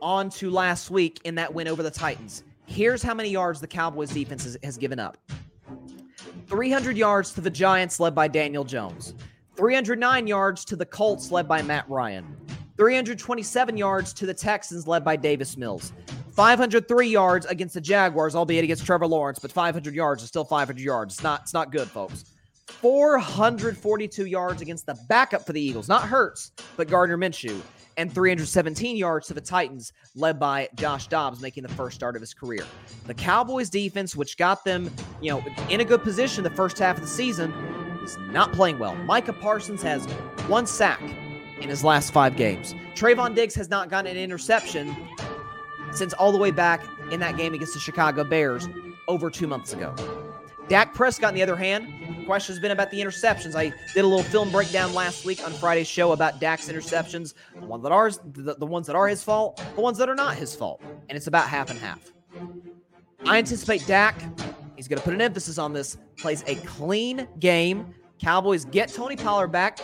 on to last week in that win over the Titans. Here's how many yards the Cowboys defense has, has given up 300 yards to the Giants, led by Daniel Jones, 309 yards to the Colts, led by Matt Ryan, 327 yards to the Texans, led by Davis Mills. 503 yards against the Jaguars, albeit against Trevor Lawrence, but 500 yards is still 500 yards. It's not, it's not good, folks. 442 yards against the backup for the Eagles, not Hurts, but Gardner Minshew and 317 yards to the Titans, led by Josh Dobbs, making the first start of his career. The Cowboys defense, which got them, you know, in a good position the first half of the season, is not playing well. Micah Parsons has one sack in his last five games. Trevon Diggs has not gotten an interception since all the way back in that game against the Chicago Bears over two months ago. Dak Prescott, on the other hand, questions been about the interceptions. I did a little film breakdown last week on Friday's show about Dak's interceptions, the ones that are the, the ones that are his fault, the ones that are not his fault, and it's about half and half. I anticipate Dak. He's going to put an emphasis on this. Plays a clean game. Cowboys get Tony Pollard back.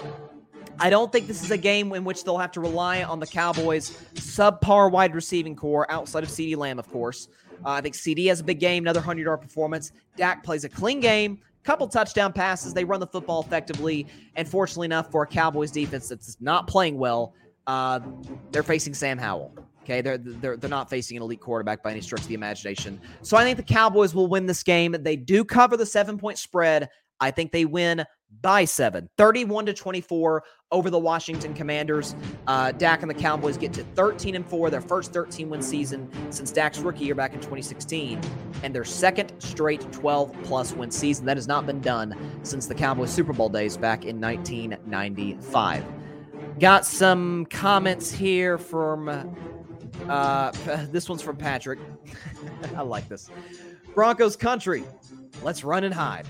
I don't think this is a game in which they'll have to rely on the Cowboys' subpar wide receiving corps outside of CeeDee Lamb, of course. Uh, I think CeeDee has a big game, another 100 yard performance. Dak plays a clean game, couple touchdown passes. They run the football effectively. And fortunately enough for a Cowboys defense that's not playing well, uh, they're facing Sam Howell. Okay, they're, they're they're not facing an elite quarterback by any stretch of the imagination. So I think the Cowboys will win this game. They do cover the seven point spread. I think they win by seven, 31 to 24 over the Washington Commanders. Uh, Dak and the Cowboys get to 13 and 4, their first 13 win season since Dak's rookie year back in 2016, and their second straight 12 plus win season. That has not been done since the Cowboys Super Bowl days back in 1995. Got some comments here from uh, [LAUGHS] this one's from Patrick. [LAUGHS] I like this. Broncos country. Let's run and hide.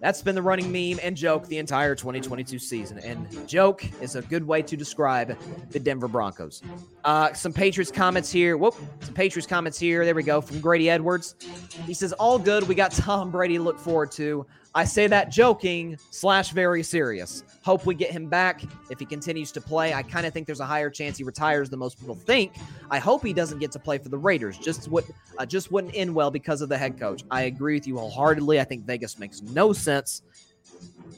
That's been the running meme and joke the entire 2022 season. And joke is a good way to describe the Denver Broncos. Uh, some Patriots comments here. Whoop. Some Patriots comments here. There we go. From Grady Edwards. He says, All good. We got Tom Brady to look forward to. I say that joking slash very serious. Hope we get him back if he continues to play. I kind of think there's a higher chance he retires than most people think. I hope he doesn't get to play for the Raiders. Just what uh, just wouldn't end well because of the head coach. I agree with you wholeheartedly. I think Vegas makes no sense.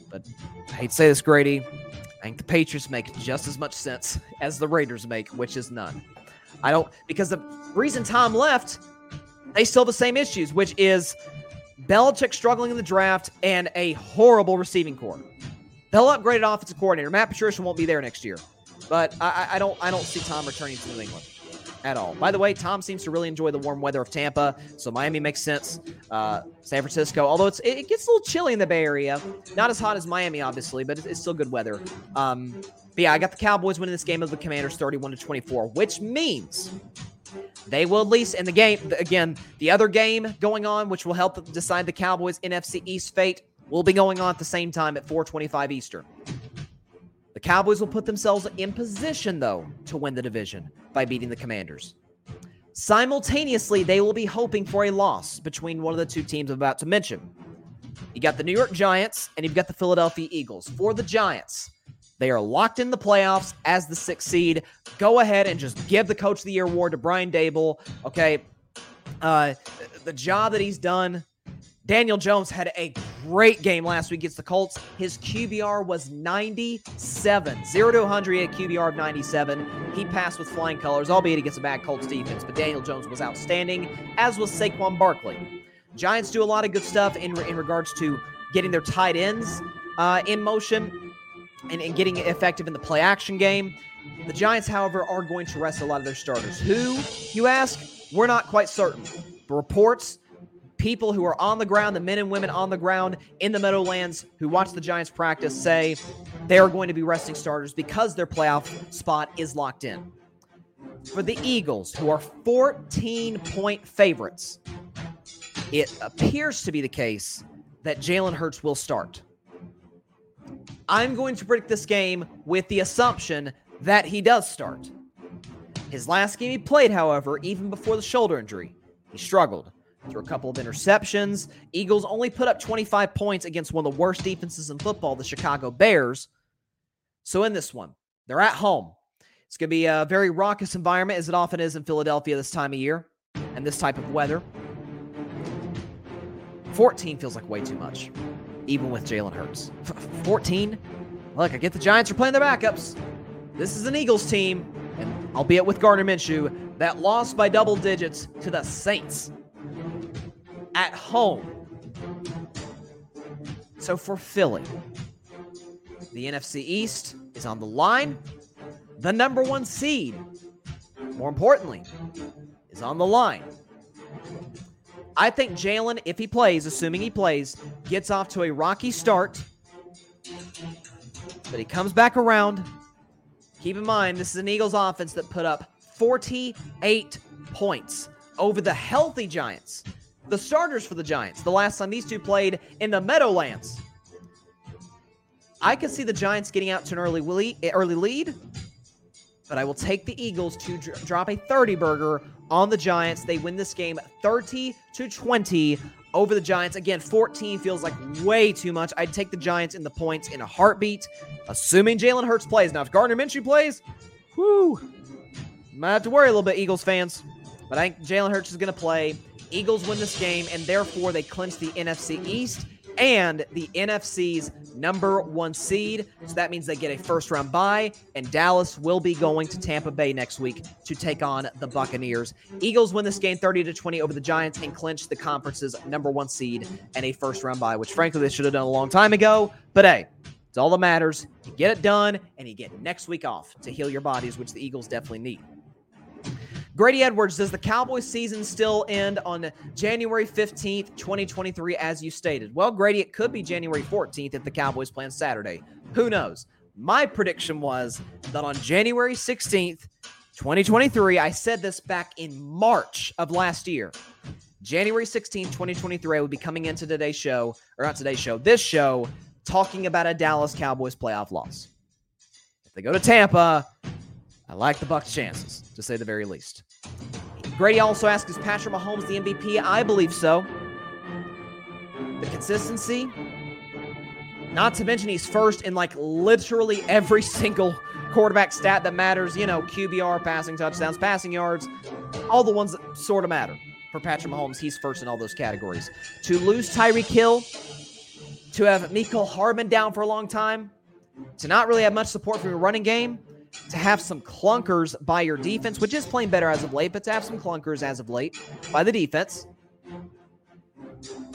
But I hate to say this, Grady. I think the Patriots make just as much sense [LAUGHS] as the Raiders make, which is none. I don't because the reason Tom left, they still have the same issues, which is Belichick struggling in the draft, and a horrible receiving corps. They'll upgrade offensive coordinator. Matt Patricia won't be there next year, but I, I don't I don't see Tom returning to New England at all. By the way, Tom seems to really enjoy the warm weather of Tampa, so Miami makes sense. Uh, San Francisco, although it's it gets a little chilly in the Bay Area, not as hot as Miami, obviously, but it's still good weather. Um, but yeah, I got the Cowboys winning this game of the Commanders, thirty-one to twenty-four, which means they will at least in the game again. The other game going on, which will help decide the Cowboys' NFC East fate, will be going on at the same time at 4:25 Eastern. The Cowboys will put themselves in position, though, to win the division by beating the Commanders. Simultaneously, they will be hoping for a loss between one of the two teams I'm about to mention. You got the New York Giants and you've got the Philadelphia Eagles. For the Giants, they are locked in the playoffs as the sixth seed. Go ahead and just give the Coach of the Year award to Brian Daboll. Okay. Uh, the job that he's done. Daniel Jones had a great game last week against the Colts. His QBR was 97. 0 to 100 at QBR of 97. He passed with flying colors, albeit against a bad Colts defense, but Daniel Jones was outstanding, as was Saquon Barkley. Giants do a lot of good stuff in, in regards to getting their tight ends uh, in motion and, and getting effective in the play action game. The Giants, however, are going to rest a lot of their starters. Who, you ask? We're not quite certain. But reports, people who are on the ground, the men and women on the ground in the Meadowlands who watch the Giants practice say they are going to be resting starters because their playoff spot is locked in. For the Eagles, who are 14 point favorites, it appears to be the case that Jalen Hurts will start. I'm going to predict this game with the assumption that he does start. His last game he played, however, even before the shoulder injury, he struggled. Threw a couple of interceptions, Eagles only put up 25 points against one of the worst defenses in football, the Chicago Bears. So in this one, they're at home. It's going to be a very raucous environment, as it often is in Philadelphia this time of year and this type of weather. 14 feels like way too much even with Jalen Hurts. [LAUGHS] 14. Look, I get the Giants are playing their backups. This is an Eagles team, and albeit with Gardner Minshew, that lost by double digits to the Saints at home. So for Philly, the NFC East is on the line. The number one seed, more importantly, is on the line. I think Jalen, if he plays, assuming he plays, gets off to a rocky start, but he comes back around. Keep in mind, this is an Eagles offense that put up 48 points over the healthy Giants. the starters for the Giants, the last time these two played in the Meadowlands. I could see the Giants getting out to an early early lead, but I will take the Eagles to dr- drop a 30 burger on the Giants. They win this game 30 to 20 over the Giants. Again, 14 feels like way too much. I'd take the Giants in the points in a heartbeat, assuming Jalen Hurts plays. Now, if Gardner Minshew plays, whoo, might have to worry a little bit, Eagles fans. But I think Jalen Hurts is going to play. Eagles win this game, and therefore they clinch the NFC East and the NFC's number one seed. So that means they get a first round bye, and Dallas will be going to Tampa Bay next week to take on the Buccaneers. Eagles win this game 30 to 20 over the Giants and clinch the conference's number one seed and a first round bye, which frankly they should have done a long time ago. But hey, it's all that matters. You get it done, and you get next week off to heal your bodies, which the Eagles definitely need. Grady Edwards, does the Cowboys season still end on January 15th, 2023, as you stated? Well, Grady, it could be January 14th if the Cowboys play on Saturday. Who knows? My prediction was that on January 16th, 2023, I said this back in March of last year. January 16th, 2023, I would be coming into today's show, or not today's show, this show, talking about a Dallas Cowboys playoff loss. If they go to Tampa, I like the Bucs' chances, to say the very least. Grady also asked, is Patrick Mahomes the MVP? I believe so. The consistency, not to mention he's first in like literally every [LAUGHS] single quarterback stat that matters, you know, QBR, passing touchdowns, passing yards, all the ones that sort of matter. For Patrick Mahomes, he's first in all those categories. To lose Tyreek Hill, to have Mecole Hardman down for a long time, to not really have much support from your running game, to have some clunkers by your defense, which is playing better as of late, but to have some clunkers as of late by the defense,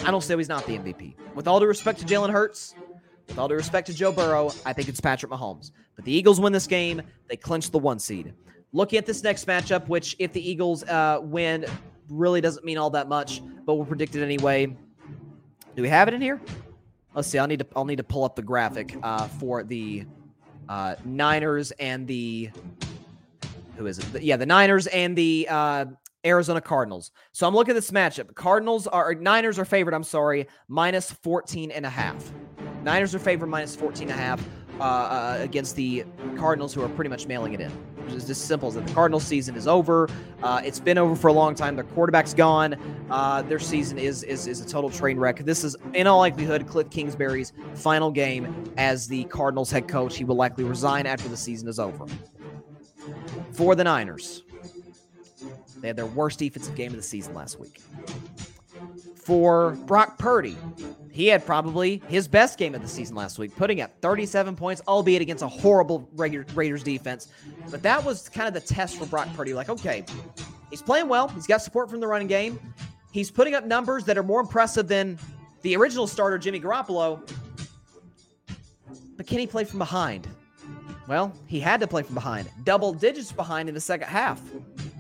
I don't say he's not the MVP. With all due respect to Jalen Hurts, with all due respect to Joe Burrow, I think it's Patrick Mahomes. But the Eagles win this game, they clinch the one seed. Looking at this next matchup, which if the Eagles uh, win, really doesn't mean all that much, but we'll predict it anyway. Do we have it in here? Let's see. I'll need to. I'll need to pull up the graphic uh, for the uh, Niners and the who is it? Yeah, the Niners and the uh, Arizona Cardinals. So I'm looking at this matchup. Cardinals are Niners are favored, I'm sorry, minus 14 and a half. Niners are favored minus 14 and a half uh, uh, against the Cardinals who are pretty much mailing it in. It's as simple as that. The Cardinals season is over. Uh, it's been over for a long time. Their quarterback's gone. Uh, their season is, is is a total train wreck. This is, in all likelihood, Cliff Kingsbury's final game as the Cardinals head coach. He will likely resign after the season is over. For the Niners, they had their worst defensive game of the season last week. For Brock Purdy, he had probably his best game of the season last week, putting up 37 points, albeit against a horrible Raiders defense. But that was kind of the test for Brock Purdy. Like, okay, he's playing well. He's got support from the running game. He's putting up numbers that are more impressive than the original starter, Jimmy Garoppolo. But can he play from behind? Well, he had to play from behind, double digits behind in the second half,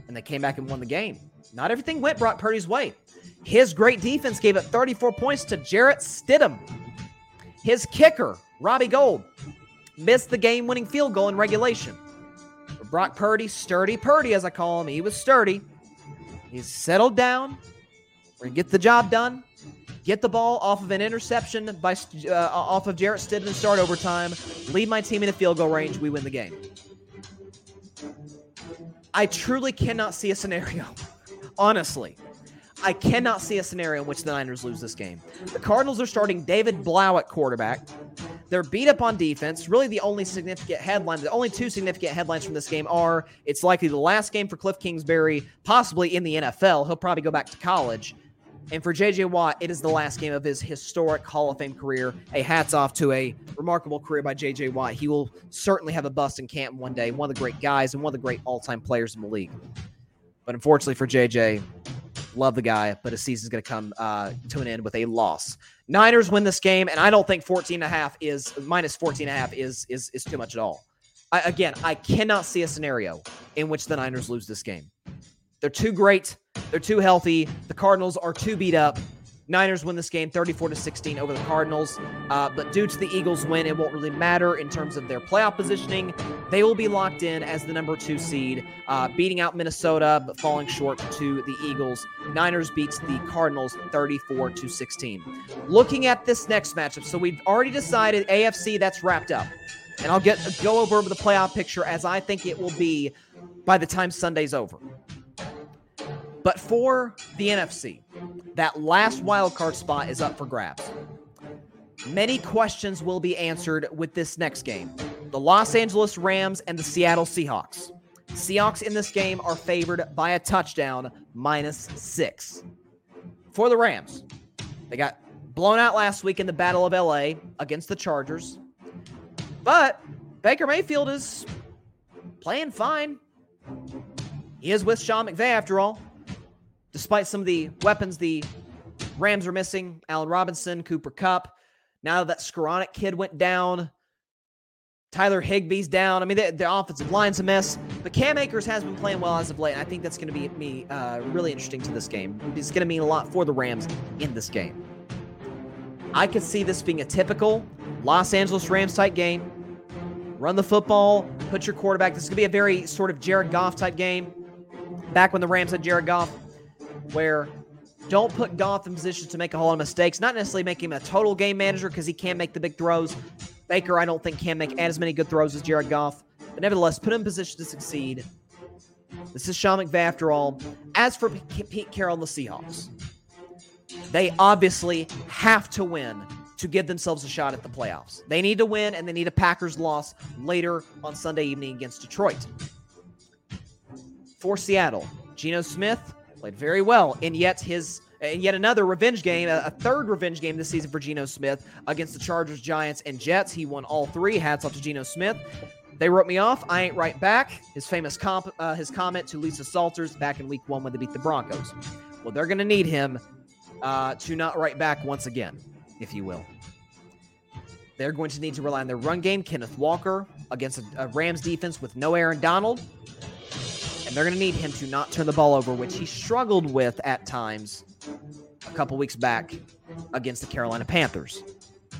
and they came back and won the game. Not everything went Brock Purdy's way. His great defense gave up 34 points to Jarrett Stidham. His kicker, Robbie Gould, missed the game winning field goal in regulation. Brock Purdy, sturdy Purdy, as I call him, he was sturdy. He's settled down. We're going to get the job done. Get the ball off of an interception by uh, off of Jarrett Stidham and start overtime. Lead my team in a field goal range. We win the game. I truly cannot see a scenario, [LAUGHS] honestly, I cannot see a scenario in which the Niners lose this game. The Cardinals are starting David Blough at quarterback. They're beat up on defense. Really, the only significant headline, the only two significant headlines from this game are it's likely the last game for Cliff Kingsbury, possibly in the NFL. He'll probably go back to college. And for JJ Watt, it is the last game of his historic Hall of Fame career. A hats off to a remarkable career by JJ Watt. He will certainly have a bust in camp one day. One of the great guys and one of the great all time players in the league. But unfortunately for JJ, Love the guy, but his season's going to come uh, to an end with a loss. Niners win this game, and I don't think 14 and a half is minus 14 and a half is is is too much at all. I, again, I cannot see a scenario in which the Niners lose this game. They're too great. They're too healthy. The Cardinals are too beat up. Niners win this game 34 to 16 over the Cardinals. Uh, but due to the Eagles' win, it won't really matter in terms of their playoff positioning. They will be locked in as the number two seed, uh, beating out Minnesota, but falling short to the Eagles. Niners beats the Cardinals 34 to 16. Looking at this next matchup, so we've already decided AFC that's wrapped up, and I'll get go over the playoff picture as I think it will be by the time Sunday's over. But for the NFC, that last wild card spot is up for grabs. Many questions will be answered with this next game. The Los Angeles Rams and the Seattle Seahawks. Seahawks in this game are favored by a touchdown, minus six. For the Rams, they got blown out last week in the Battle of LA against the Chargers. But Baker Mayfield is playing fine. He is with Sean McVay after all. Despite some of the weapons the Rams are missing, Allen Robinson, Cooper Kupp. Now that Skowronek kid went down, Tyler Higbee's down. I mean, the, the, offensive line's a mess. But Cam Akers has been playing well as of late. And I think that's going to be me uh, really interesting to this game. It's going to mean a lot for the Rams in this game. I could see this being a typical Los Angeles Rams type game. Run the football, put your quarterback. This is going to be a very sort of Jared Goff type game. Back when the Rams had Jared Goff, where don't put Goff in position to make a whole lot of mistakes. Not necessarily make him a total game manager because he can't make the big throws. Baker, I don't think can make as many good throws as Jared Goff, but nevertheless, put him in position to succeed. This is Sean McVay after all. As for Pete Carroll and the Seahawks, they obviously have to win to give themselves a shot at the playoffs. They need to win, and they need a Packers loss later on Sunday evening against Detroit. For Seattle, Geno Smith played very well, and yet his and yet another revenge game, a, third revenge game this season for Geno Smith against the Chargers, Giants, and Jets. He won all three. Hats off to Geno Smith. They wrote me off. I ain't write back. His famous comp, uh, his comment to Lisa Salters back in Week One when they beat the Broncos. Well, they're going to need him uh, to not write back once again, if you will. They're going to need to rely on their run game. Kenneth Walker against a, Rams defense with no Aaron Donald they're going to need him to not turn the ball over, which he struggled with at times a couple weeks back against the Carolina Panthers.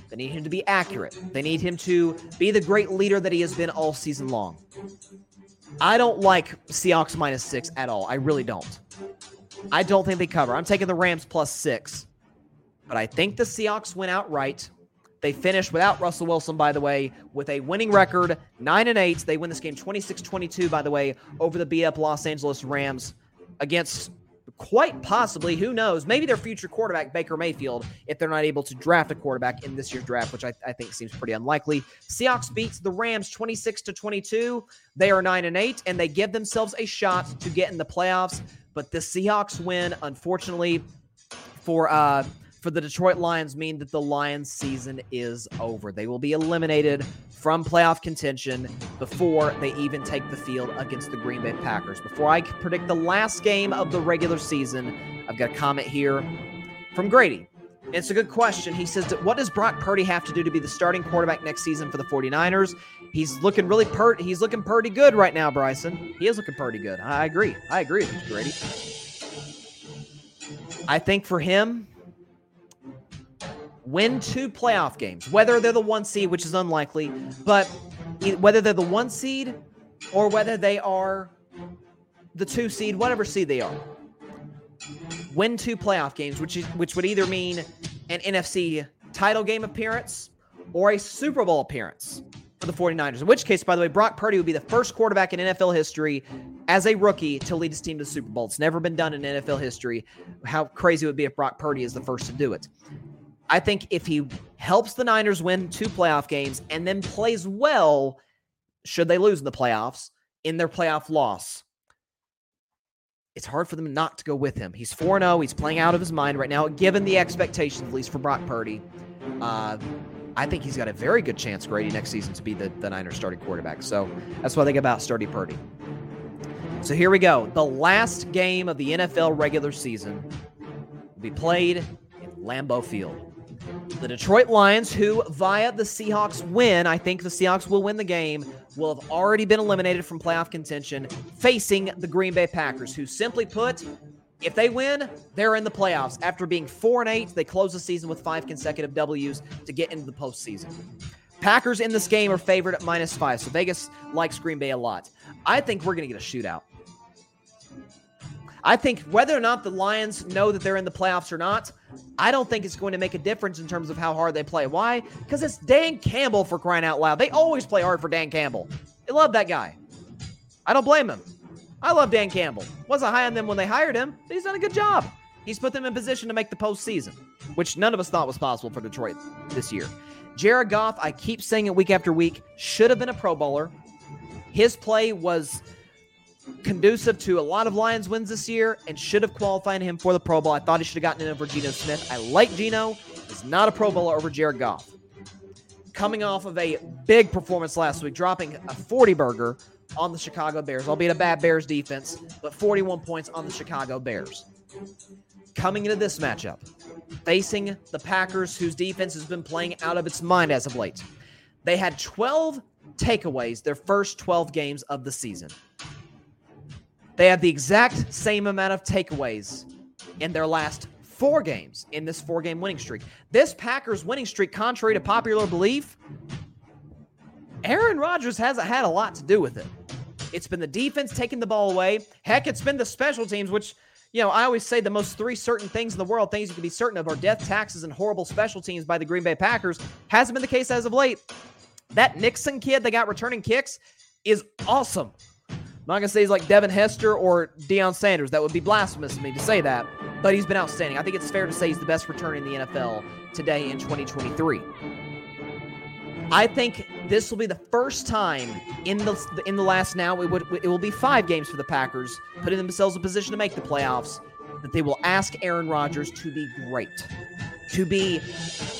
They need him to be accurate. They need him to be the great leader that he has been all season long. I don't like Seahawks minus six at all. I really don't. I don't think they cover. I'm taking the Rams plus six, but I think the Seahawks win outright. They finished without Russell Wilson, by the way, with a winning record, 9 and 8. They win this game 26 22, by the way, over the beat up Los Angeles Rams against quite possibly, who knows, maybe their future quarterback, Baker Mayfield, if they're not able to draft a quarterback in this year's draft, which I, I think seems pretty unlikely. Seahawks beats the Rams 26 to 22. They are 9 and 8, and they give themselves a shot to get in the playoffs. But the Seahawks win, unfortunately, for uh for the Detroit Lions mean that the Lions season is over. They will be eliminated from playoff contention before they even take the field against the Green Bay Packers. Before I predict the last game of the regular season, I've got a comment here from Grady. It's a good question. He says, What does Brock Purdy have to do to be the starting quarterback next season for the 49ers? He's looking really pert. He's looking pretty good right now, Bryson. He is looking pretty good. I agree. I agree with you, Grady. I think for him, win two playoff games, whether they're the one seed, which is unlikely, but whether they're the one seed or whether they are the two seed, whatever seed they are. Win two playoff games, which is which would either mean an NFC title game appearance or a Super Bowl appearance for the 49ers. In which case, by the way, Brock Purdy would be the first quarterback in NFL history as a rookie to lead his team to the Super Bowl. It's never been done in NFL history. How crazy it would be if Brock Purdy is the first to do it. I think if he helps the Niners win two playoff games and then plays well, should they lose in the playoffs, in their playoff loss, it's hard for them not to go with him. He's 4 0. He's playing out of his mind right now, given the expectations, at least for Brock Purdy. Uh, I think he's got a very good chance, Grady, next season to be the, the Niners starting quarterback. So that's what I think about Sturdy Purdy. So here we go. The last game of the NFL regular season will be played in Lambeau Field. The Detroit Lions, who via the Seahawks win, I think the Seahawks will win the game, will have already been eliminated from playoff contention, facing the Green Bay Packers, who simply put If they win, they're in the playoffs. After being four and eight, they close the season with five consecutive W's to get into the postseason. Packers in this game are favored at minus five, so Vegas likes Green Bay a lot. I think we're going to get a shootout. I think whether or not the Lions know that they're in the playoffs or not, I don't think it's going to make a difference in terms of how hard they play. Why? Because it's Dan Campbell for crying out loud. They always play hard for Dan Campbell. They love that guy. I don't blame him. I love Dan Campbell. Wasn't high on them when they hired him, but he's done a good job. He's put them in position to make the postseason, which none of us thought was possible for Detroit this year. Jared Goff, I keep saying it week after week, should have been a Pro Bowler. His play was conducive to a lot of Lions wins this year and should have qualified him for the Pro Bowl. I thought he should have gotten it over Geno Smith. I like Geno. He's not a Pro Bowler over Jared Goff. Coming off of a big performance last week, dropping a 40 burger on the Chicago Bears, albeit a bad Bears defense, but 41 points on the Chicago Bears. Coming into this matchup, facing the Packers, whose defense has been playing out of its mind as of late. They had 12 takeaways their first 12 games of the season. They have the exact same amount of takeaways in their last four games in this four game winning streak. This Packers winning streak, contrary to popular belief, Aaron Rodgers hasn't had a lot to do with it. It's been the defense taking the ball away. Heck, it's been the special teams, which, you know, I always say the most three certain things in the world, things you can be certain of, are death, taxes, and horrible special teams by the Green Bay Packers. Hasn't been the case as of late. That Nixon kid they got returning kicks is awesome. I'm not going to say he's like Devin Hester or Deion Sanders. That would be blasphemous of me to say that. But he's been outstanding. I think it's fair to say he's the best returner in the NFL today in 2023. I think this will be the first time in the in the last now it would it will be five games for the Packers, putting themselves in position to make the playoffs. That they will ask Aaron Rodgers to be great, to be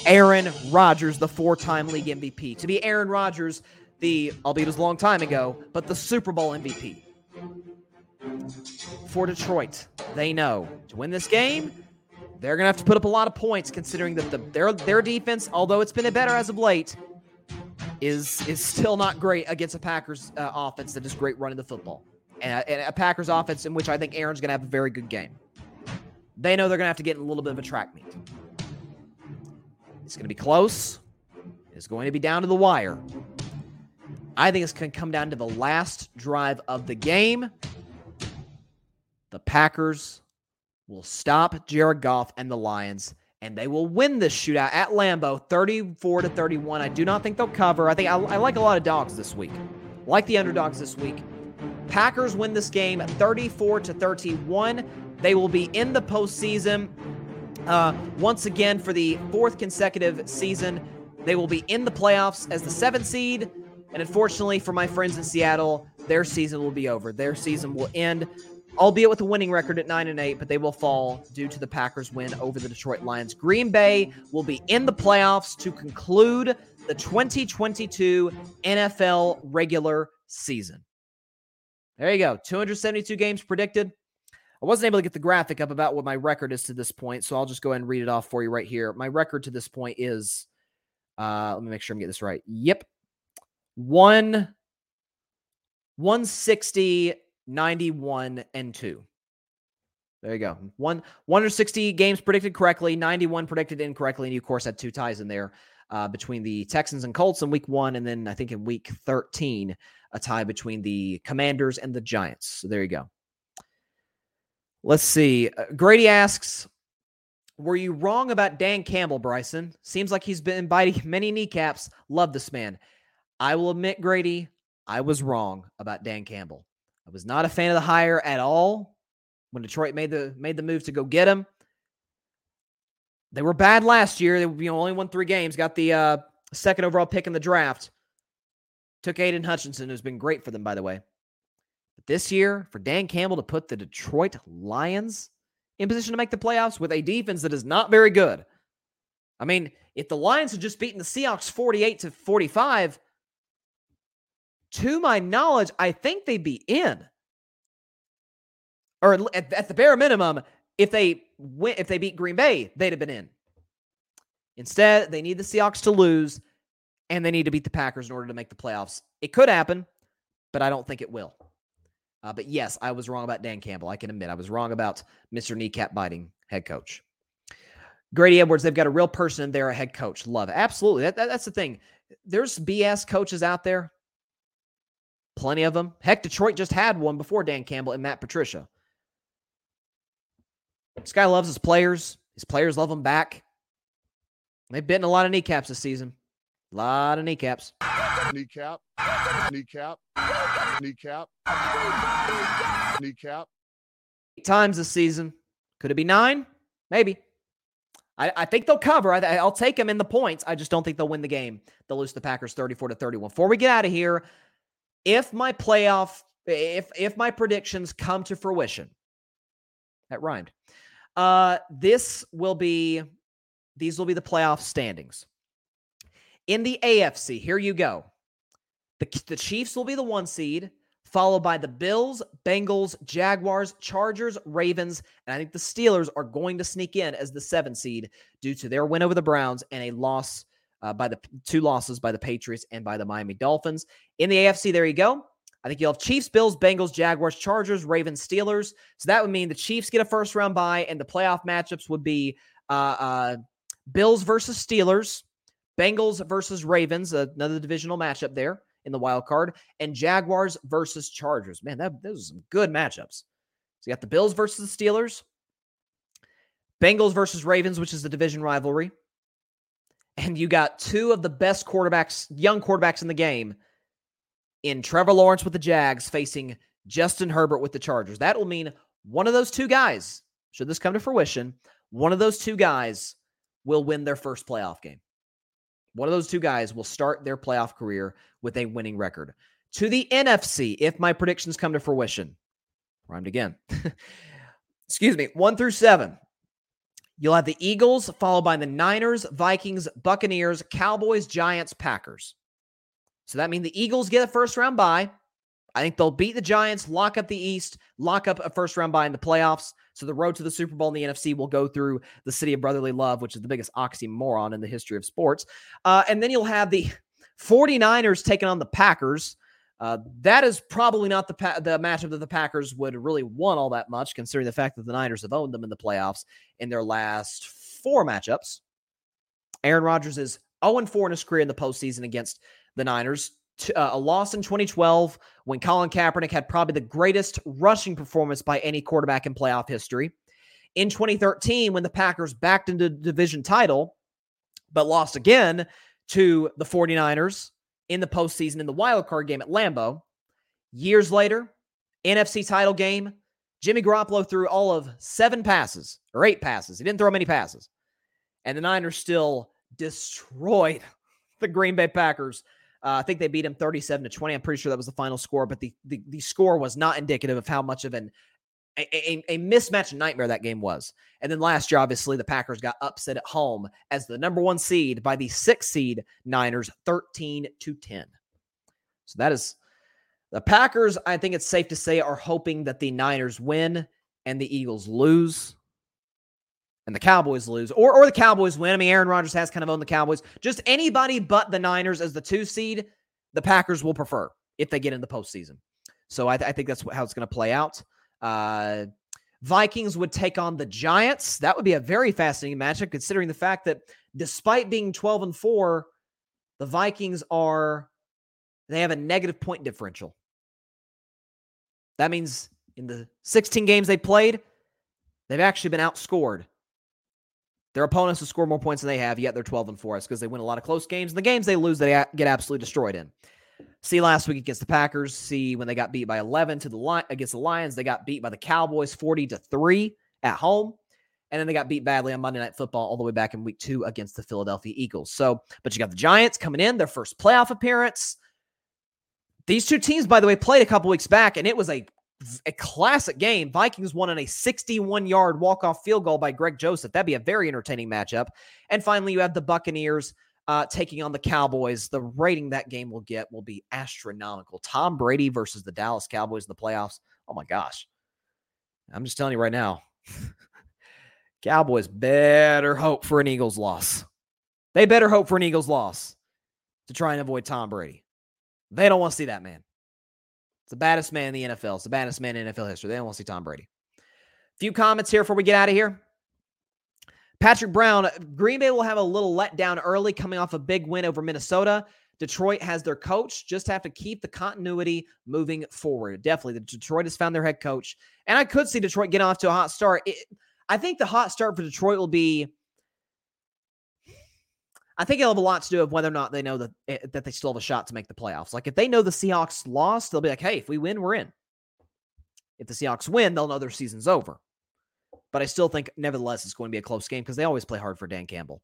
Aaron Rodgers, the four-time league MVP, to be Aaron Rodgers, the, albeit it was a long time ago, but the Super Bowl MVP. For Detroit, they know to win this game, they're to have to put up a lot of points considering that the, their, their defense, although it's been better as of late, is is still not great against a Packers uh, offense that is great running the football. And a, and a Packers offense in which I think Aaron's to have a very good game. They know they're to have to get in a little bit of a track meet. It's to be close. It's going to be down to the wire. I think it's going to come down to the last drive of the game. The Packers will stop Jared Goff and the Lions, and they will win this shootout at Lambeau 34 to 31. I do not think they'll cover. I think I, I like a lot of dogs this week. like the underdogs this week. Packers win this game 34 to 31. They will be in the postseason uh, once again for the fourth consecutive season. They will be in the playoffs as the seventh seed. And unfortunately for my friends in Seattle, their season will be over. Their season will end, albeit with a winning record at 9 and 8, but they will fall due to the Packers win over the Detroit Lions. Green Bay will be in the playoffs to conclude the 2022 NFL regular season. There you go. 272 games predicted. I wasn't able to get the graphic up about what my record is to this point, so I'll just go ahead and read it off for you right here. My record to this point is uh let me make sure I'm getting this right. Yep one 160 91 and 2 there you go. One 160 games predicted correctly 91 predicted incorrectly and you of course had two ties in there uh, between the texans and colts in week one and then i think in week 13 a tie between the commanders and the giants. So there you go. Let's see. Uh, grady asks were you wrong about dan campbell bryson? Seems like he's been biting [LAUGHS] many kneecaps. Love this man I will admit, Grady, I was wrong about Dan Campbell. I was not a fan of the hire at all when Detroit made the made the move to go get him. They were bad last year. They you know, only won three games, got the uh, second overall pick in the draft. Took Aidan Hutchinson, who's been great for them, by the way. But this year, for Dan Campbell to put the Detroit Lions in position to make the playoffs with a defense that is not very good. I mean, if the Lions had just beaten the Seahawks 48 to 45, to my knowledge, I think they'd be in. Or at, at the bare minimum, if they win, if they beat Green Bay, they'd have been in. Instead, they need the Seahawks to lose, and they need to beat the Packers in order to make the playoffs. It could happen, but I don't think it will. Uh, but yes, I was wrong about Dan Campbell. I can admit I was wrong about Mr. Kneecap biting head coach. Grady Edwards, they've got a real person in there, a head coach. Love it. Absolutely. That, that, that's the thing. There's BS coaches out there, plenty of them. Heck, Detroit just had one before Dan Campbell and Matt Patricia. This guy loves his players. His players love him back. They've bitten a lot of kneecaps this season. A lot of kneecaps. Kneecap. Kneecap. Kneecap. Kneecap. Eight times this season. Could it be nine? Maybe. I, I think they'll cover. I, will take them in the points. I just don't think they'll win the game. They'll lose the Packers 34 to 31. Before we get out of here, if my playoff, if if my predictions come to fruition, that rhymed. Uh, this will be these will be the playoff standings. In the AFC, here you go. The, the Chiefs will be the one seed, followed by the Bills, Bengals, Jaguars, Chargers, Ravens, and I think the Steelers are going to sneak in as the seven seed due to their win over the Browns and a loss uh, by the two losses by the Patriots and by the Miami Dolphins. In the AFC, there you go. I think you'll have Chiefs, Bills, Bengals, Jaguars, Chargers, Ravens, Steelers. So that would mean the Chiefs get a first round bye, and the playoff matchups would be uh, uh, Bills versus Steelers, Bengals versus Ravens, another divisional matchup there in the wild card, and Jaguars versus Chargers. Man, that those are some good matchups. So you got the Bills versus the Steelers, Bengals versus Ravens, which is the division rivalry, and you got two of the best quarterbacks, young quarterbacks in the game, in Trevor Lawrence with the Jags facing Justin Herbert with the Chargers. That will mean one of those two guys, should this come to fruition, one of those two guys will win their first playoff game. One of those two guys will start their playoff career with a winning record. To the NFC, if my predictions come to fruition, rhymed again. [LAUGHS] Excuse me, one through seven. You'll have the Eagles, followed by the Niners, Vikings, Buccaneers, Cowboys, Giants, Packers. So that means the Eagles get a first round bye. I think they'll beat the Giants, lock up the East, lock up a first round bye in the playoffs. So the road to the Super Bowl in the NFC will go through the city of brotherly love, which is the biggest oxymoron in the history of sports. Uh, and then you'll have the [LAUGHS] 49ers taking on the Packers. Uh, that is probably not the pa- the matchup that the Packers would really want all that much, considering the fact that the Niners have owned them in the playoffs in their last four matchups. Aaron Rodgers is 0 4 in his career in the postseason against the Niners uh, a loss in 2012 when Colin Kaepernick had probably the greatest rushing performance by any quarterback in playoff history. In 2013, when the Packers backed into the division title, but lost again to the 49ers in the postseason in the wild card game at Lambeau. Years later, NFC title game, Jimmy Garoppolo threw all of seven passes or eight passes. He didn't throw many passes. And the Niners still destroyed [LAUGHS] the Green Bay Packers uh, I think they beat him 37 to 20. I'm pretty sure that was the final score, but the, the, the score was not indicative of how much of an a, a, a mismatch nightmare that game was. And then last year, obviously, the Packers got upset at home as the number one seed by the six seed Niners, 13 to 10. So that is the Packers. I think it's safe to say are hoping that the Niners win and the Eagles lose and the Cowboys lose, or or the Cowboys win. I mean, Aaron Rodgers has kind of owned the Cowboys. Just anybody but the Niners as the two seed, the Packers will prefer if they get in the postseason. So I, th- I think that's how it's going to play out. Uh, Vikings would take on the Giants. That would be a very fascinating matchup, considering the fact that despite being 12 and 4, the Vikings are they have a negative point differential. That means in the 16 games they played, they've actually been outscored their opponents have scored more points than they have, yet they're 12 and 4. It's because they win a lot of close games. And the games they lose, they get absolutely destroyed in. See last week against the Packers. See when they got beat by 11 to the against the Lions, they got beat by the Cowboys 40 to 3 at home. And then they got beat badly on Monday Night Football all the way back in week two against the Philadelphia Eagles. So, but you got the Giants coming in, their first playoff appearance. These two teams, by the way, played a couple weeks back, and it was a a classic game. Vikings won on a 61 yard walk off field goal by Greg Joseph. That'd be a very entertaining matchup. And finally, you have the Buccaneers uh, taking on the Cowboys. The rating that game will get will be astronomical. Tom Brady versus the Dallas Cowboys in the playoffs. Oh my gosh. I'm just telling you right now. [LAUGHS] Cowboys better hope for an Eagles loss. They better hope for an Eagles loss to try and avoid Tom Brady. They don't want to see that man. It's the baddest man in the NFL. It's the baddest man in NFL history. They don't want to see Tom Brady. A Few comments here before we get out of here. Patrick Brown, Green Bay will have a little letdown early coming off a big win over Minnesota. Detroit has their coach, just have to keep the continuity moving forward. Definitely, the Detroit has found their head coach, and I could see Detroit get off to a hot start. It, I think the hot start for Detroit will be. I think it'll have a lot to do with whether or not they know that eh, that they still have a shot to make the playoffs. Like if they know the Seahawks lost, they'll be like, "Hey, if we win, we're in." If the Seahawks win, they'll know their season's over. But I still think, nevertheless, it's going to be a close game because they always play hard for Dan Campbell.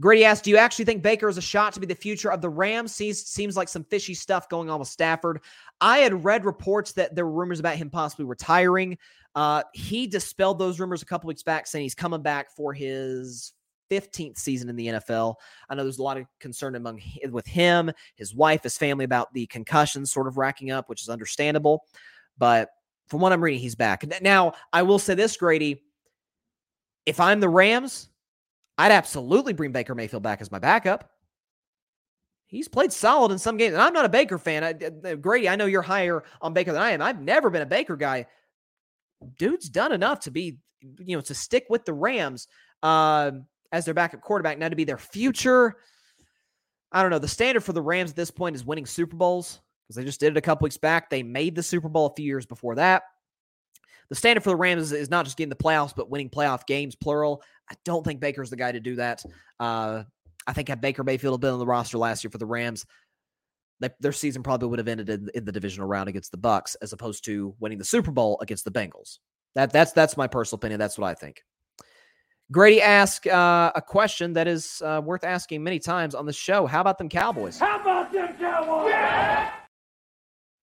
Grady asked, Do you actually think Baker is a shot to be the future of the Rams? Seems, seems like some fishy stuff going on with Stafford. I had read reports that there were rumors about him possibly retiring. Uh, he dispelled those rumors a couple weeks back, saying he's coming back for his 15th season in the NFL. I know there's a lot of concern among with him, his wife, his family about the concussions sort of racking up, which is understandable. But from what I'm reading, he's back. Now, I will say this, Grady. If I'm the Rams, I'd absolutely bring Baker Mayfield back as my backup. He's played solid in some games, and I'm not a Baker fan. I, Grady, I know you're higher on Baker than I am. I've never been a Baker guy. Dude's done enough to be, you know, to stick with the Rams uh, as their backup quarterback. Now to be their future, I don't know. The standard for the Rams at this point is winning Super Bowls because they just did it a couple weeks back. They made the Super Bowl a few years before that. The standard for the Rams is, is not just getting the playoffs, but winning playoff games, plural. I don't think Baker's the guy to do that. Uh, I think had Baker Mayfield been on the roster last year for the Rams, they, their season probably would have ended in, in, the divisional round against the Bucs, as opposed to winning the Super Bowl against the Bengals. That that's that's my personal opinion. That's what I think. Grady asked uh, a question that is uh, worth asking many times on the show. How about them Cowboys? How about them Cowboys? Yeah!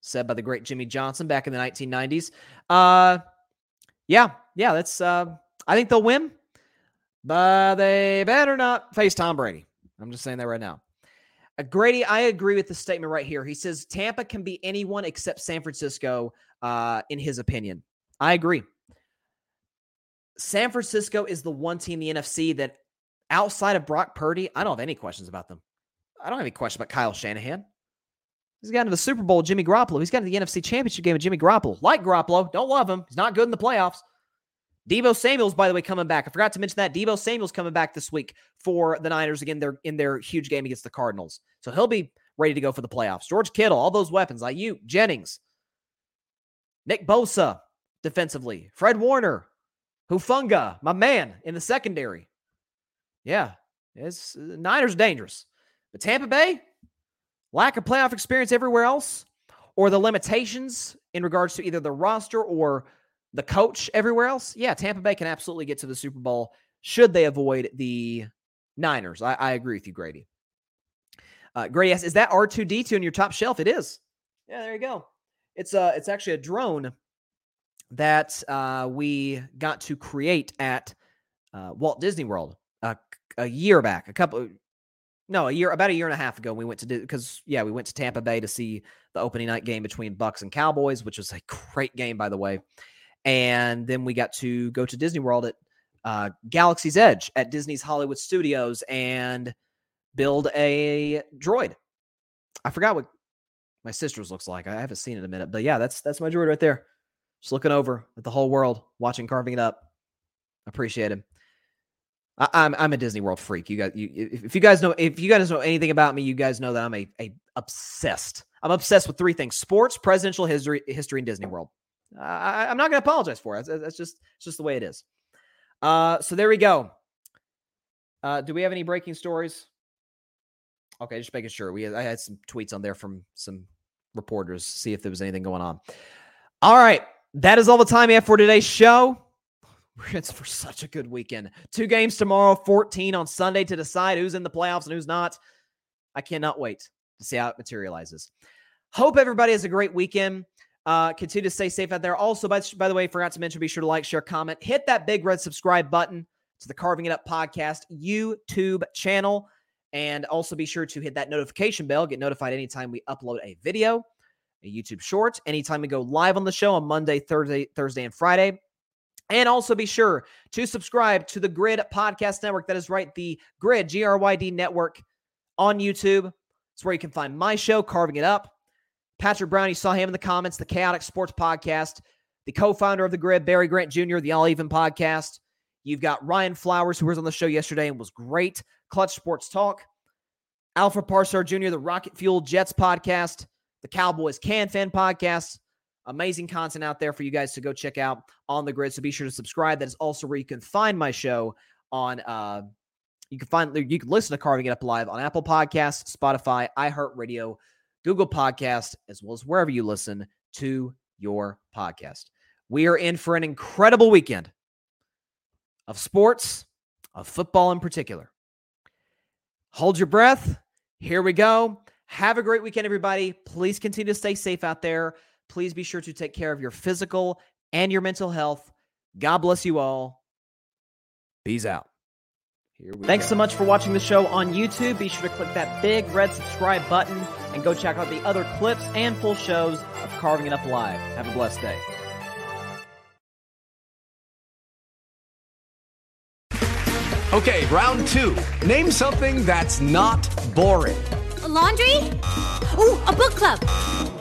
Said by the great Jimmy Johnson back in the 1990s. Uh, yeah, yeah, that's. Uh, I think they'll win, but they better not face Tom Brady. I'm just saying that right now. Uh, Grady, I agree with the statement right here. He says Tampa can be anyone except San Francisco, uh, in his opinion. I agree. San Francisco is the one team in the NFC that outside of Brock Purdy, I don't have any questions about them. I don't have any questions about Kyle Shanahan. He's got into the Super Bowl, Jimmy Garoppolo. He's got into the NFC Championship game with Jimmy Garoppolo. Like Garoppolo, don't love him. He's not good in the playoffs. Deebo Samuel's, by the way, coming back. I forgot to mention that. Deebo Samuel's coming back this week for the Niners again. They're in their huge game against the Cardinals. So he'll be ready to go for the playoffs. George Kittle, all those weapons, like you, Jennings, Nick Bosa defensively, Fred Warner, Hufanga, my man in the secondary. Yeah, it's uh, Niners dangerous. But Tampa Bay, lack of playoff experience everywhere else, or the limitations in regards to either the roster or the coach everywhere else. Yeah, Tampa Bay can absolutely get to the Super Bowl should they avoid the Niners. I, I agree with you, Grady. Uh, Grady asks, is that R2D2 in your top shelf? It is. Yeah, there you go. It's uh it's actually a drone that uh, we got to create at uh, Walt Disney World a, a year back, a couple, no, a year, about a year and a half ago. We went to do because yeah, we went to Tampa Bay to see the opening night game between Bucs and Cowboys, which was a great game by the way. And then we got to go to Disney World at uh, Galaxy's Edge at Disney's Hollywood Studios and build a droid. I forgot what my sister's looks like. I haven't seen it in a minute, but yeah, that's that's my droid right there. Just looking over at the whole world, watching carving it up. Appreciate him. I, am I'm, I'm a Disney World freak. You guys, you, if you guys know if you guys know anything about me, you guys know that I'm a, a obsessed. I'm obsessed with three things: sports, presidential history, history, and Disney World. I, am not going to apologize for it. That's, that's, just it's just the way it is. Uh, so there we go. Uh, do we have any breaking stories? Okay, just making sure. We I had some tweets on there from some reporters, see if there was anything going on. All right, that is all the time we have for today's show. It's for such a good weekend. Two games tomorrow, 14 on Sunday to decide who's in the playoffs and who's not. I cannot wait to see how it materializes. Hope everybody has a great weekend. Uh, continue to stay safe out there. Also, by, by the way, forgot to mention, be sure to like, share, comment, hit that big red subscribe button to the Carving It Up podcast YouTube channel. And also be sure to hit that notification bell, get notified anytime we upload a video a YouTube short anytime we go live on the show on Monday, Thursday, Thursday, and Friday. And also be sure to subscribe to the Gryd Podcast Network. That is right, the Gryd, G R Y D Network on YouTube. It's where you can find my show, Carving It Up, Patrick Brown, you saw him in the comments, the Chaotic Sports Podcast, the co founder of The Gryd, Barry Grant Jr., the All Even Podcast. You've got Ryan Flowers, who was on the show yesterday and was great. Clutch Sports Talk. Alfred Parsar Jr., the Rocket Fuel Jets Podcast, the Cowboys Can Fan Podcast. Amazing content out there for you guys to go check out on the Gryd. So be sure to subscribe. That is also where you can find my show on uh you can find you can listen to Carving It Up Live on Apple Podcasts, Spotify, iHeartRadio, Google Podcast, as well as wherever you listen to your podcast. We are in for an incredible weekend of sports, of football in particular. Hold your breath. Here we go. Have a great weekend, everybody. Please continue to stay safe out there. Please be sure to take care of your physical and your mental health. God bless you all. Peace out. Thanks go. so much for watching the show on YouTube. Be sure to click that big red subscribe button and go check out the other clips and full shows of Carving It Up Live. Have a blessed day. Okay, round two. Name something that's not boring. A laundry? Ooh, a book club.